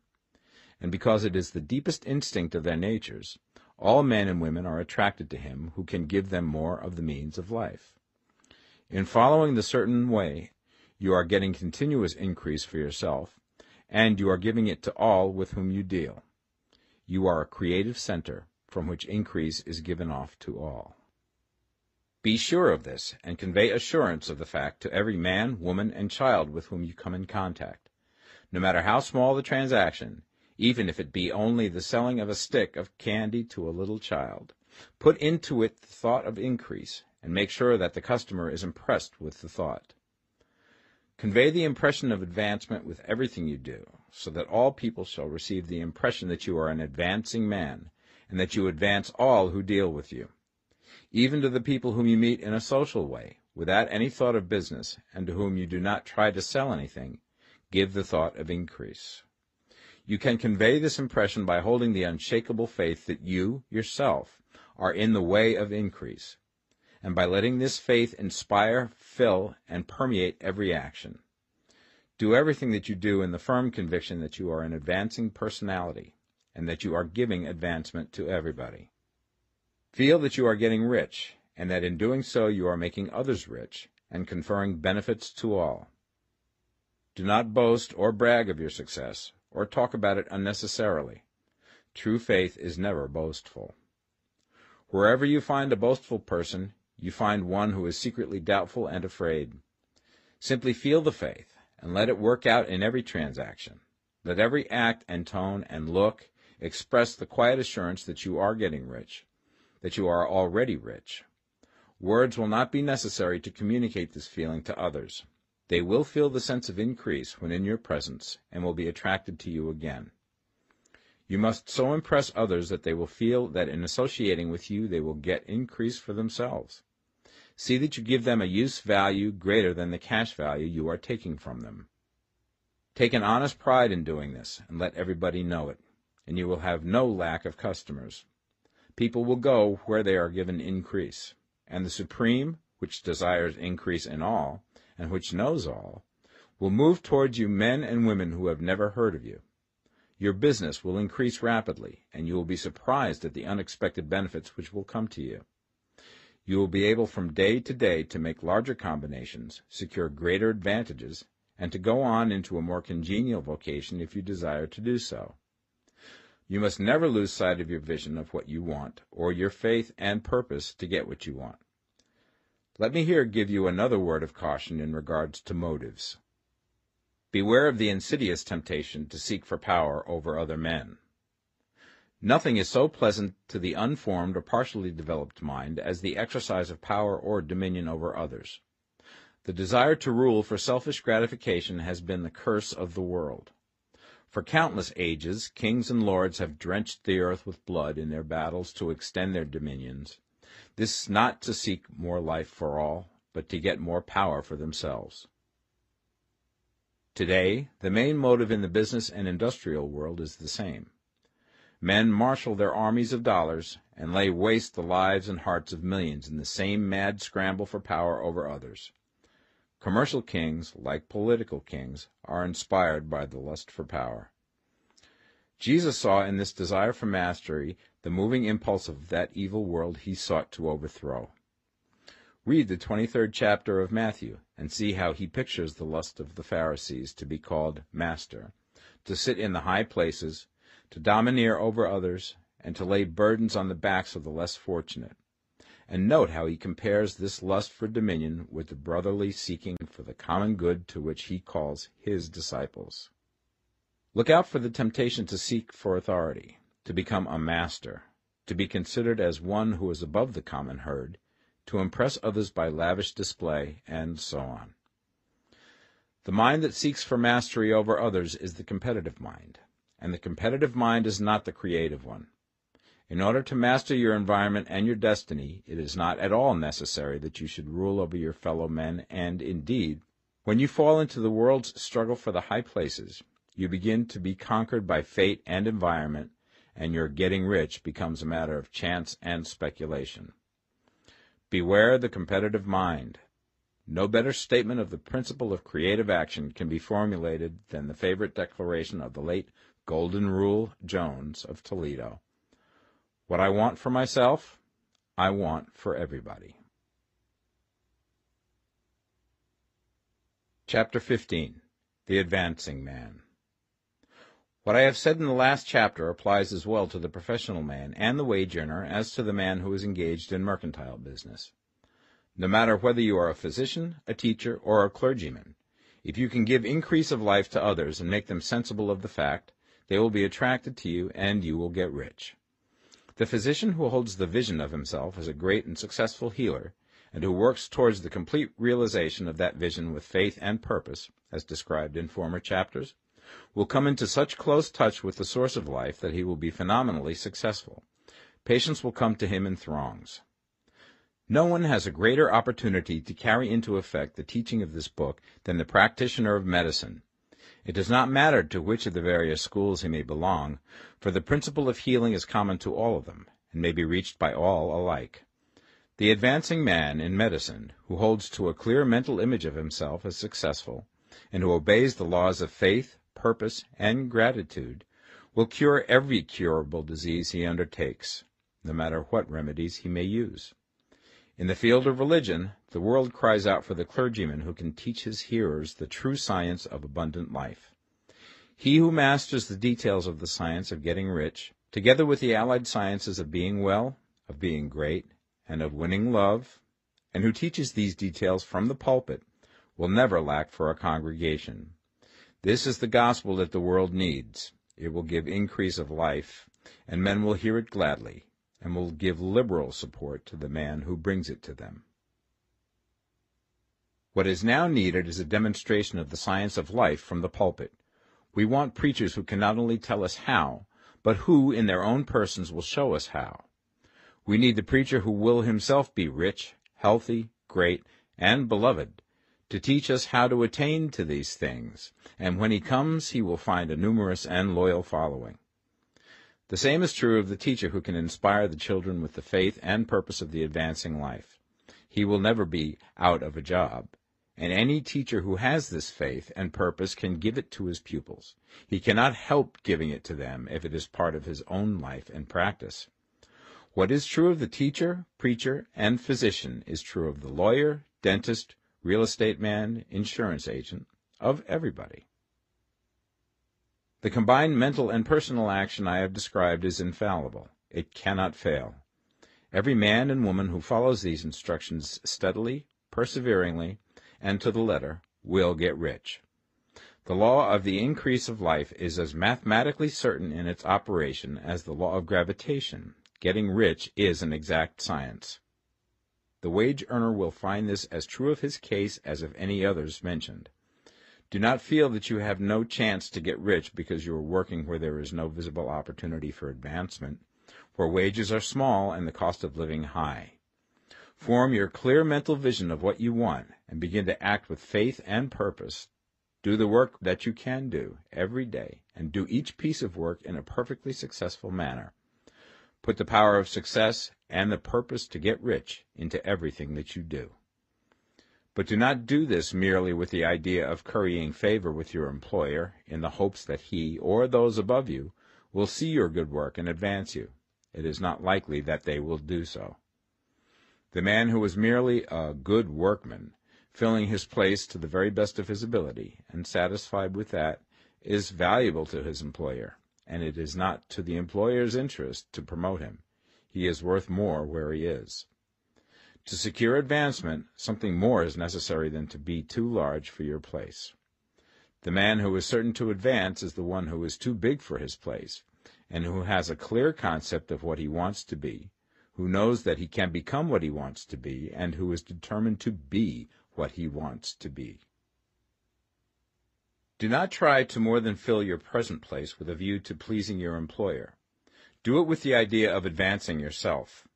And because it is the deepest instinct of their natures, all men and women are attracted to him who can give them more of the means of life. In following the certain way, you are getting continuous increase for yourself, and you are giving it to all with whom you deal. You are a creative center from which increase is given off to all. Be sure of this, and convey assurance of the fact to every man, woman, and child with whom you come in contact. No matter how small the transaction, even if it be only the selling of a stick of candy to a little child, put into it the thought of increase, and make sure that the customer is impressed with the thought. Convey the impression of advancement with everything you do, so that all people shall receive the impression that you are an advancing man, and that you advance all who deal with you even to the people whom you meet in a social way, without any thought of business, and to whom you do not try to sell anything, give the thought of increase. You can convey this impression by holding the unshakable faith that you, yourself, are in the way of increase, and by letting this faith inspire, fill, and permeate every action. Do everything that you do in the firm conviction that you are an advancing personality, and that you are giving advancement to everybody. Feel that you are getting rich, and that in doing so you are making others rich and conferring benefits to all. Do not boast or brag of your success, or talk about it unnecessarily. True faith is never boastful. Wherever you find a boastful person, you find one who is secretly doubtful and afraid. Simply feel the faith, and let it work out in every transaction. Let every act and tone and look express the quiet assurance that you are getting rich, that you are already rich. Words will not be necessary to communicate this feeling to others. They will feel the sense of increase when in your presence and will be attracted to you again. You must so impress others that they will feel that in associating with you they will get increase for themselves. See that you give them a use value greater than the cash value you are taking from them. Take an honest pride in doing this, and let everybody know it, and you will have no lack of customers. People will go where they are given increase, and the Supreme, which desires increase in all, and which knows all, will move towards you men and women who have never heard of you. Your business will increase rapidly, and you will be surprised at the unexpected benefits which will come to you. You will be able from day to day to make larger combinations, secure greater advantages, and to go on into a more congenial vocation if you desire to do so. You must never lose sight of your vision of what you want, or your faith and purpose to get what you want. Let me here give you another word of caution in regards to motives. Beware of the insidious temptation to seek for power over other men. Nothing is so pleasant to the unformed or partially developed mind as the exercise of power or dominion over others. The desire to rule for selfish gratification has been the curse of the world. For countless ages, kings and lords have drenched the earth with blood in their battles to extend their dominions, this not to seek more life for all, but to get more power for themselves. Today, the main motive in the business and industrial world is the same. Men marshal their armies of dollars and lay waste the lives and hearts of millions in the same mad scramble for power over others. Commercial kings, like political kings, are inspired by the lust for power. Jesus saw in this desire for mastery the moving impulse of that evil world he sought to overthrow. Read the 23rd chapter of Matthew and see how he pictures the lust of the Pharisees to be called master, to sit in the high places, to domineer over others, and to lay burdens on the backs of the less fortunate. And note how he compares this lust for dominion with the brotherly seeking for the common good to which he calls his disciples. Look out for the temptation to seek for authority, to become a master, to be considered as one who is above the common herd, to impress others by lavish display, and so on. The mind that seeks for mastery over others is the competitive mind, and the competitive mind is not the creative one. In order to master your environment and your destiny, it is not at all necessary that you should rule over your fellow men, and, indeed, when you fall into the world's struggle for the high places, you begin to be conquered by fate and environment, and your getting rich becomes a matter of chance and speculation. Beware the competitive mind. No better statement of the principle of creative action can be formulated than the favorite declaration of the late Golden Rule Jones of Toledo. What I want for myself, I want for everybody. Chapter 15 The Advancing Man what I have said in the last chapter applies as well to the professional man and the wage earner as to the man who is engaged in mercantile business. No matter whether you are a physician, a teacher, or a clergyman, if you can give increase of life to others and make them sensible of the fact, they will be attracted to you and you will get rich. The physician who holds the vision of himself as a great and successful healer, and who works towards the complete realization of that vision with faith and purpose, as described in former chapters, will come into such close touch with the source of life that he will be phenomenally successful. Patients will come to him in throngs. No one has a greater opportunity to carry into effect the teaching of this book than the practitioner of medicine. It does not matter to which of the various schools he may belong, for the principle of healing is common to all of them, and may be reached by all alike. The advancing man in medicine, who holds to a clear mental image of himself as successful, and who obeys the laws of faith, purpose, and gratitude, will cure every curable disease he undertakes, no matter what remedies he may use. In the field of religion, the world cries out for the clergyman who can teach his hearers the true science of abundant life. He who masters the details of the science of getting rich, together with the allied sciences of being well, of being great, and of winning love, and who teaches these details from the pulpit, will never lack for a congregation. This is the gospel that the world needs. It will give increase of life, and men will hear it gladly, and will give liberal support to the man who brings it to them. What is now needed is a demonstration of the science of life from the pulpit. We want preachers who can not only tell us how, but who, in their own persons, will show us how. We need the preacher who will himself be rich, healthy, great, and beloved, to teach us how to attain to these things, and when he comes he will find a numerous and loyal following. The same is true of the teacher who can inspire the children with the faith and purpose of the advancing life. He will never be out of a job. And any teacher who has this faith and purpose can give it to his pupils. He cannot help giving it to them if it is part of his own life and practice. What is true of the teacher, preacher, and physician is true of the lawyer, dentist, real estate man, insurance agent, of everybody. The combined mental and personal action I have described is infallible. It cannot fail. Every man and woman who follows these instructions steadily, perseveringly, and to the letter, will get rich. The law of the increase of life is as mathematically certain in its operation as the law of gravitation. Getting rich is an exact science. The wage earner will find this as true of his case as of any others mentioned. Do not feel that you have no chance to get rich because you are working where there is no visible opportunity for advancement, where wages are small and the cost of living high. Form your clear mental vision of what you want and begin to act with faith and purpose. Do the work that you can do every day and do each piece of work in a perfectly successful manner. Put the power of success and the purpose to get rich into everything that you do. But do not do this merely with the idea of currying favor with your employer in the hopes that he or those above you will see your good work and advance you. It is not likely that they will do so. The man who is merely a good workman, filling his place to the very best of his ability, and satisfied with that, is valuable to his employer, and it is not to the employer's interest to promote him. He is worth more where he is. To secure advancement, something more is necessary than to be too large for your place. The man who is certain to advance is the one who is too big for his place, and who has a clear concept of what he wants to be, who knows that he can become what he wants to be, and who is determined to be what he wants to be. Do not try to more than fill your present place with a view to pleasing your employer. Do it with the idea of advancing yourself.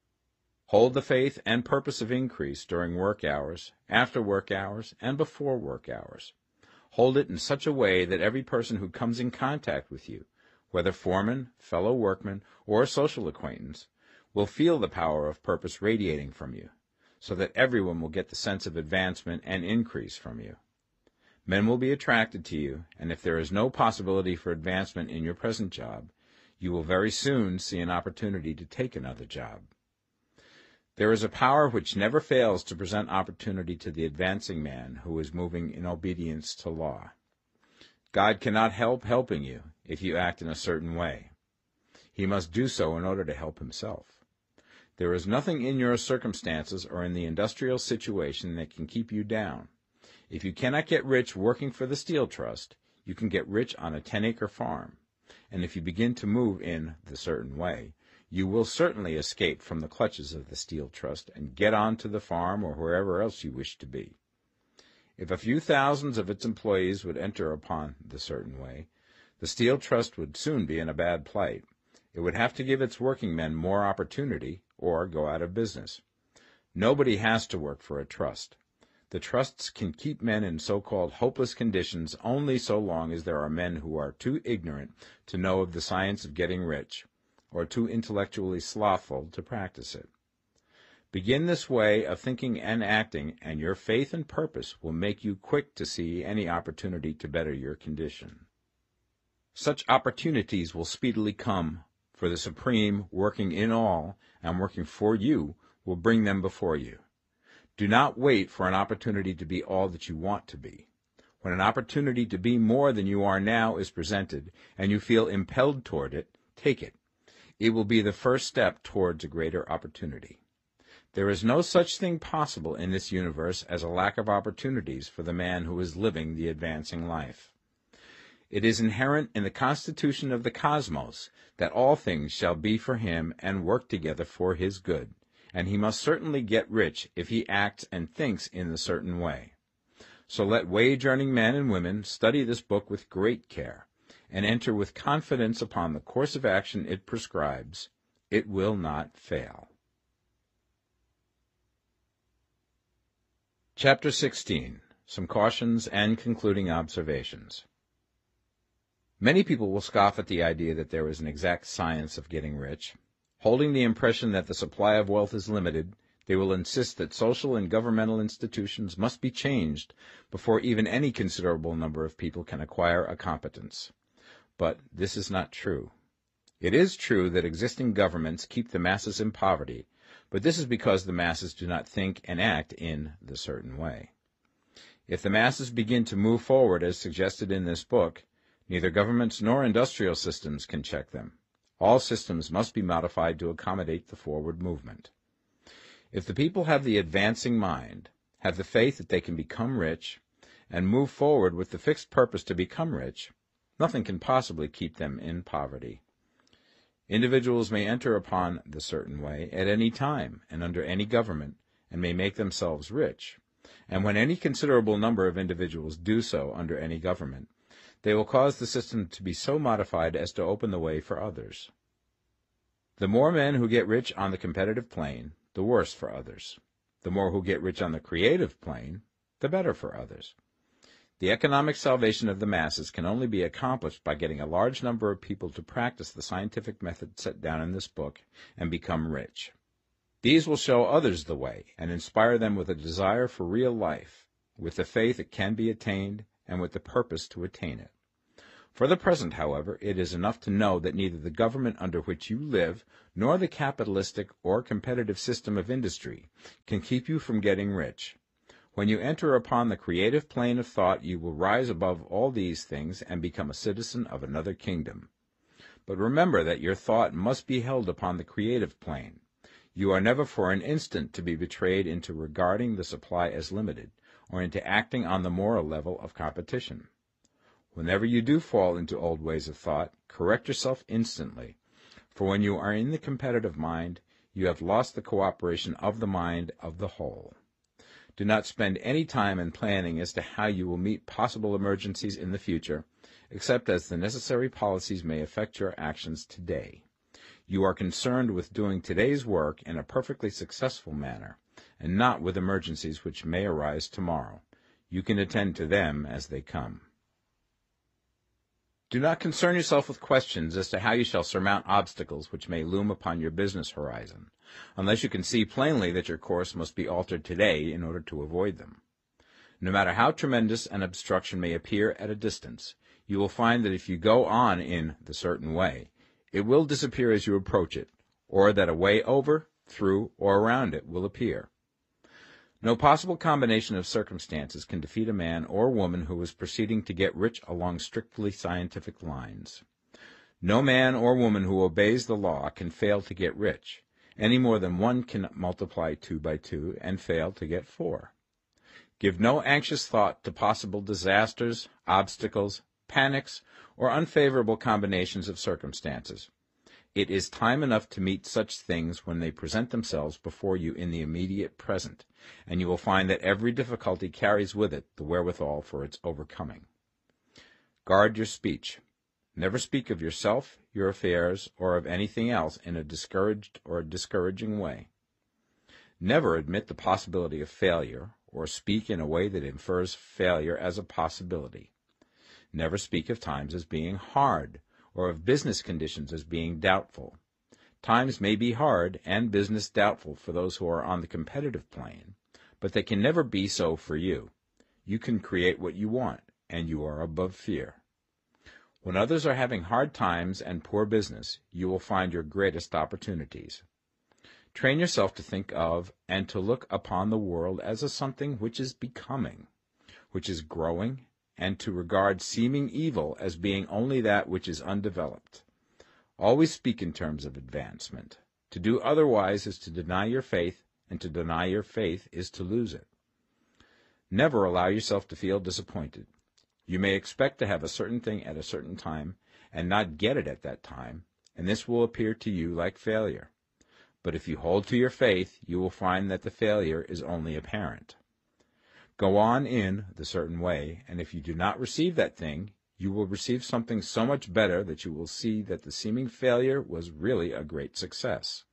Hold the faith and purpose of increase during work hours, after work hours, and before work hours. Hold it in such a way that every person who comes in contact with you, whether foreman, fellow workman, or social acquaintance, will feel the power of purpose radiating from you, so that everyone will get the sense of advancement and increase from you. Men will be attracted to you, and if there is no possibility for advancement in your present job, you will very soon see an opportunity to take another job. There is a power which never fails to present opportunity to the advancing man who is moving in obedience to law. God cannot help helping you if you act in a certain way. He must do so in order to help himself. There is nothing in your circumstances or in the industrial situation that can keep you down. If you cannot get rich working for the Steel Trust, you can get rich on a 10 acre farm. And if you begin to move in the certain way, you will certainly escape from the clutches of the Steel Trust and get on to the farm or wherever else you wish to be. If a few thousands of its employees would enter upon the certain way, the Steel Trust would soon be in a bad plight. It would have to give its working men more opportunity, or go out of business. Nobody has to work for a trust. The trusts can keep men in so-called hopeless conditions only so long as there are men who are too ignorant to know of the science of getting rich, or too intellectually slothful to practice it. Begin this way of thinking and acting, and your faith and purpose will make you quick to see any opportunity to better your condition. Such opportunities will speedily come, for the Supreme, working in all and working for you, will bring them before you. Do not wait for an opportunity to be all that you want to be. When an opportunity to be more than you are now is presented, and you feel impelled toward it, take it. It will be the first step towards a greater opportunity. There is no such thing possible in this universe as a lack of opportunities for the man who is living the advancing life. It is inherent in the constitution of the cosmos that all things shall be for him and work together for his good, and he must certainly get rich if he acts and thinks in the certain way. So let wage-earning men and women study this book with great care, and enter with confidence upon the course of action it prescribes. It will not fail. Chapter 16 Some Cautions and Concluding Observations Many people will scoff at the idea that there is an exact science of getting rich. Holding the impression that the supply of wealth is limited, they will insist that social and governmental institutions must be changed before even any considerable number of people can acquire a competence. But this is not true. It is true that existing governments keep the masses in poverty, but this is because the masses do not think and act in the certain way. If the masses begin to move forward as suggested in this book, neither governments nor industrial systems can check them. All systems must be modified to accommodate the forward movement. If the people have the advancing mind, have the faith that they can become rich, and move forward with the fixed purpose to become rich, nothing can possibly keep them in poverty. Individuals may enter upon the certain way at any time and under any government, and may make themselves rich. And when any considerable number of individuals do so under any government, they will cause the system to be so modified as to open the way for others. The more men who get rich on the competitive plane, the worse for others. The more who get rich on the creative plane, the better for others. The economic salvation of the masses can only be accomplished by getting a large number of people to practice the scientific method set down in this book and become rich. These will show others the way and inspire them with a desire for real life, with the faith it can be attained, and with the purpose to attain it. For the present, however, it is enough to know that neither the government under which you live nor the capitalistic or competitive system of industry can keep you from getting rich. When you enter upon the creative plane of thought, you will rise above all these things and become a citizen of another kingdom. But remember that your thought must be held upon the creative plane. You are never for an instant to be betrayed into regarding the supply as limited, or into acting on the moral level of competition. Whenever you do fall into old ways of thought, correct yourself instantly, for when you are in the competitive mind, you have lost the cooperation of the mind of the whole. Do not spend any time in planning as to how you will meet possible emergencies in the future, except as the necessary policies may affect your actions today. You are concerned with doing today's work in a perfectly successful manner, and not with emergencies which may arise tomorrow. You can attend to them as they come. Do not concern yourself with questions as to how you shall surmount obstacles which may loom upon your business horizon, unless you can see plainly that your course must be altered today in order to avoid them. No matter how tremendous an obstruction may appear at a distance, you will find that if you go on in the certain way, it will disappear as you approach it, or that a way over, through, or around it will appear. No possible combination of circumstances can defeat a man or woman who is proceeding to get rich along strictly scientific lines. No man or woman who obeys the law can fail to get rich, any more than one can multiply two by two and fail to get four. Give no anxious thought to possible disasters, obstacles, panics, or unfavorable combinations of circumstances. It is time enough to meet such things when they present themselves before you in the immediate present, and you will find that every difficulty carries with it the wherewithal for its overcoming. Guard your speech. Never speak of yourself, your affairs, or of anything else in a discouraged or discouraging way. Never admit the possibility of failure, or speak in a way that infers failure as a possibility. Never speak of times as being hard, or of business conditions as being doubtful. Times may be hard and business doubtful for those who are on the competitive plane, but they can never be so for you. You can create what you want, and you are above fear. When others are having hard times and poor business, you will find your greatest opportunities. Train yourself to think of and to look upon the world as a something which is becoming, which is growing and to regard seeming evil as being only that which is undeveloped. Always speak in terms of advancement. To do otherwise is to deny your faith, and to deny your faith is to lose it. Never allow yourself to feel disappointed. You may expect to have a certain thing at a certain time and not get it at that time, and this will appear to you like failure. But if you hold to your faith, you will find that the failure is only apparent. Go on in the certain way, and if you do not receive that thing, you will receive something so much better that you will see that the seeming failure was really a great success.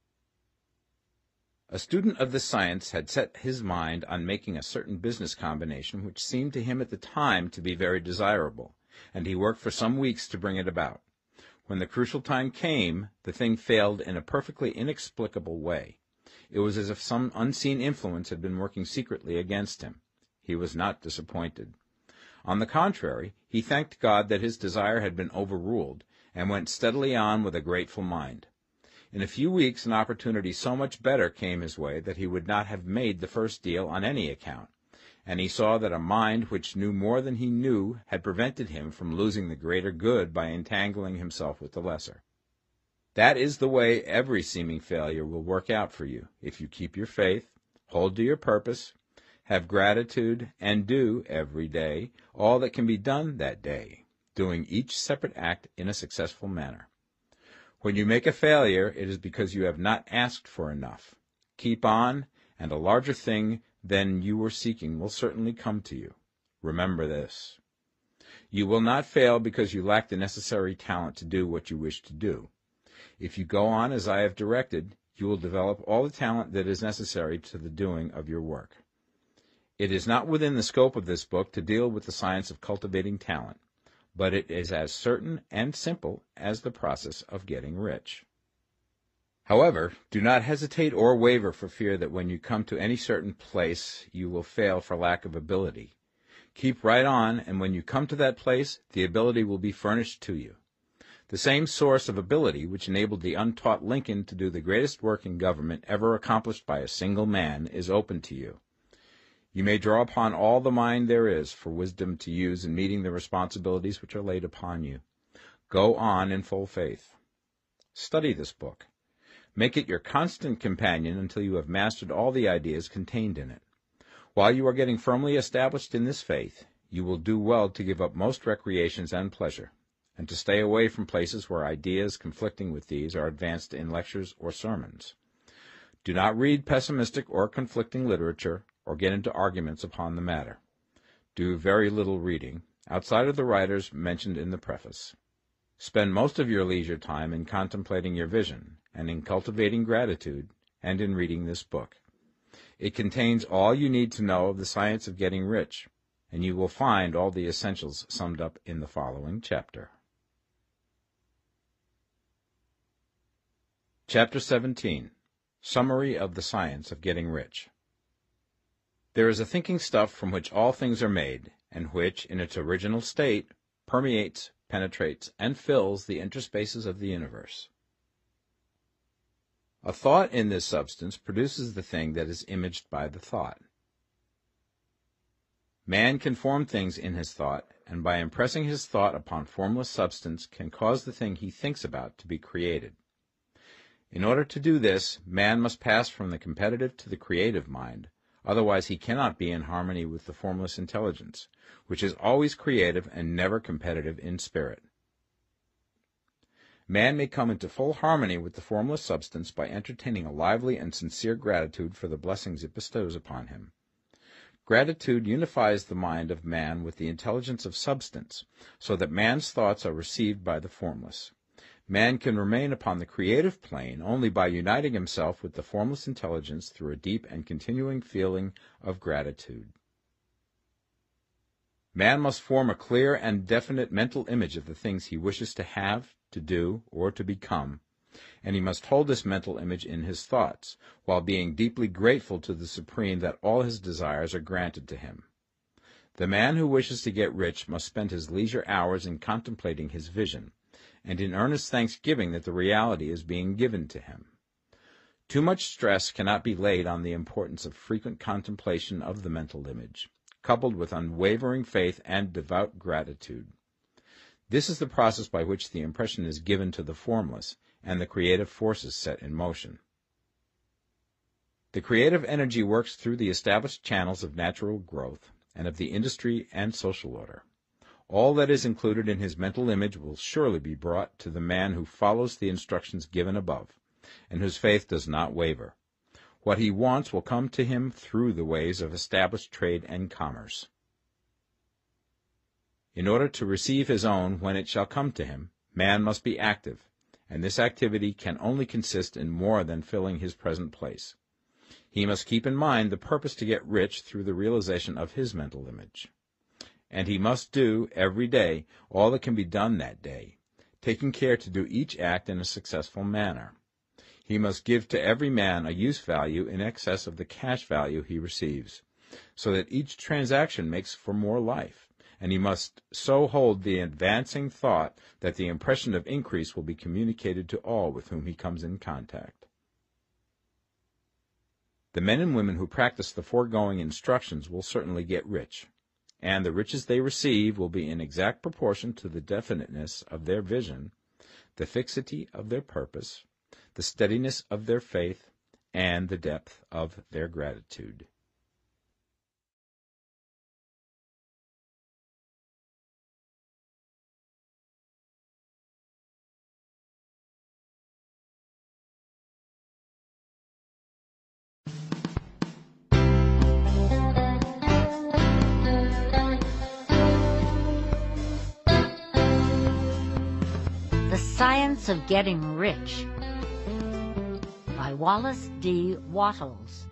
A student of this science had set his mind on making a certain business combination which seemed to him at the time to be very desirable, and he worked for some weeks to bring it about. When the crucial time came, the thing failed in a perfectly inexplicable way. It was as if some unseen influence had been working secretly against him. He was not disappointed. On the contrary, he thanked God that his desire had been overruled, and went steadily on with a grateful mind. In a few weeks an opportunity so much better came his way that he would not have made the first deal on any account, and he saw that a mind which knew more than he knew had prevented him from losing the greater good by entangling himself with the lesser. That is the way every seeming failure will work out for you if you keep your faith, hold to your purpose, have gratitude, and do, every day, all that can be done that day, doing each separate act in a successful manner. When you make a failure, it is because you have not asked for enough. Keep on, and a larger thing than you were seeking will certainly come to you. Remember this. You will not fail because you lack the necessary talent to do what you wish to do. If you go on as I have directed, you will develop all the talent that is necessary to the doing of your work. It is not within the scope of this book to deal with the science of cultivating talent, but it is as certain and simple as the process of getting rich. However, do not hesitate or waver for fear that when you come to any certain place you will fail for lack of ability. Keep right on, and when you come to that place, the ability will be furnished to you. The same source of ability which enabled the untaught Lincoln to do the greatest work in government ever accomplished by a single man is open to you. You may draw upon all the mind there is for wisdom to use in meeting the responsibilities which are laid upon you. Go on in full faith. Study this book. Make it your constant companion until you have mastered all the ideas contained in it. While you are getting firmly established in this faith, you will do well to give up most recreations and pleasure, and to stay away from places where ideas conflicting with these are advanced in lectures or sermons. Do not read pessimistic or conflicting literature or get into arguments upon the matter. Do very little reading, outside of the writers mentioned in the preface. Spend most of your leisure time in contemplating your vision, and in cultivating gratitude, and in reading this book. It contains all you need to know of the science of getting rich, and you will find all the essentials summed up in the following chapter. Chapter 17 Summary of the Science of Getting Rich There is a thinking stuff from which all things are made, and which, in its original state, permeates, penetrates, and fills the interspaces of the universe. A thought in this substance produces the thing that is imaged by the thought. Man can form things in his thought, and by impressing his thought upon formless substance can cause the thing he thinks about to be created. In order to do this, man must pass from the competitive to the creative mind, otherwise he cannot be in harmony with the formless intelligence, which is always creative and never competitive in spirit. Man may come into full harmony with the formless substance by entertaining a lively and sincere gratitude for the blessings it bestows upon him. Gratitude unifies the mind of man with the intelligence of substance, so that man's thoughts are received by the formless. Man can remain upon the creative plane only by uniting himself with the formless intelligence through a deep and continuing feeling of gratitude. Man must form a clear and definite mental image of the things he wishes to have, to do, or to become, and he must hold this mental image in his thoughts, while being deeply grateful to the Supreme that all his desires are granted to him. The man who wishes to get rich must spend his leisure hours in contemplating his vision, and in earnest thanksgiving that the reality is being given to him. Too much stress cannot be laid on the importance of frequent contemplation of the mental image, coupled with unwavering faith and devout gratitude. This is the process by which the impression is given to the formless and the creative forces set in motion. The creative energy works through the established channels of natural growth and of the industry and social order. All that is included in his mental image will surely be brought to the man who follows the instructions given above, and whose faith does not waver. What he wants will come to him through the ways of established trade and commerce. In order to receive his own when it shall come to him, man must be active, and this activity can only consist in more than filling his present place. He must keep in mind the purpose to get rich through the realization of his mental image and he must do every day all that can be done that day, taking care to do each act in a successful manner. He must give to every man a use value in excess of the cash value he receives, so that each transaction makes for more life, and he must so hold the advancing thought that the impression of increase will be communicated to all with whom he comes in contact. The men and women who practice the foregoing instructions will certainly get rich, and the riches they receive will be in exact proportion to the definiteness of their vision, the fixity of their purpose, the steadiness of their faith, and the depth of their gratitude. Science of Getting Rich by Wallace D. Wattles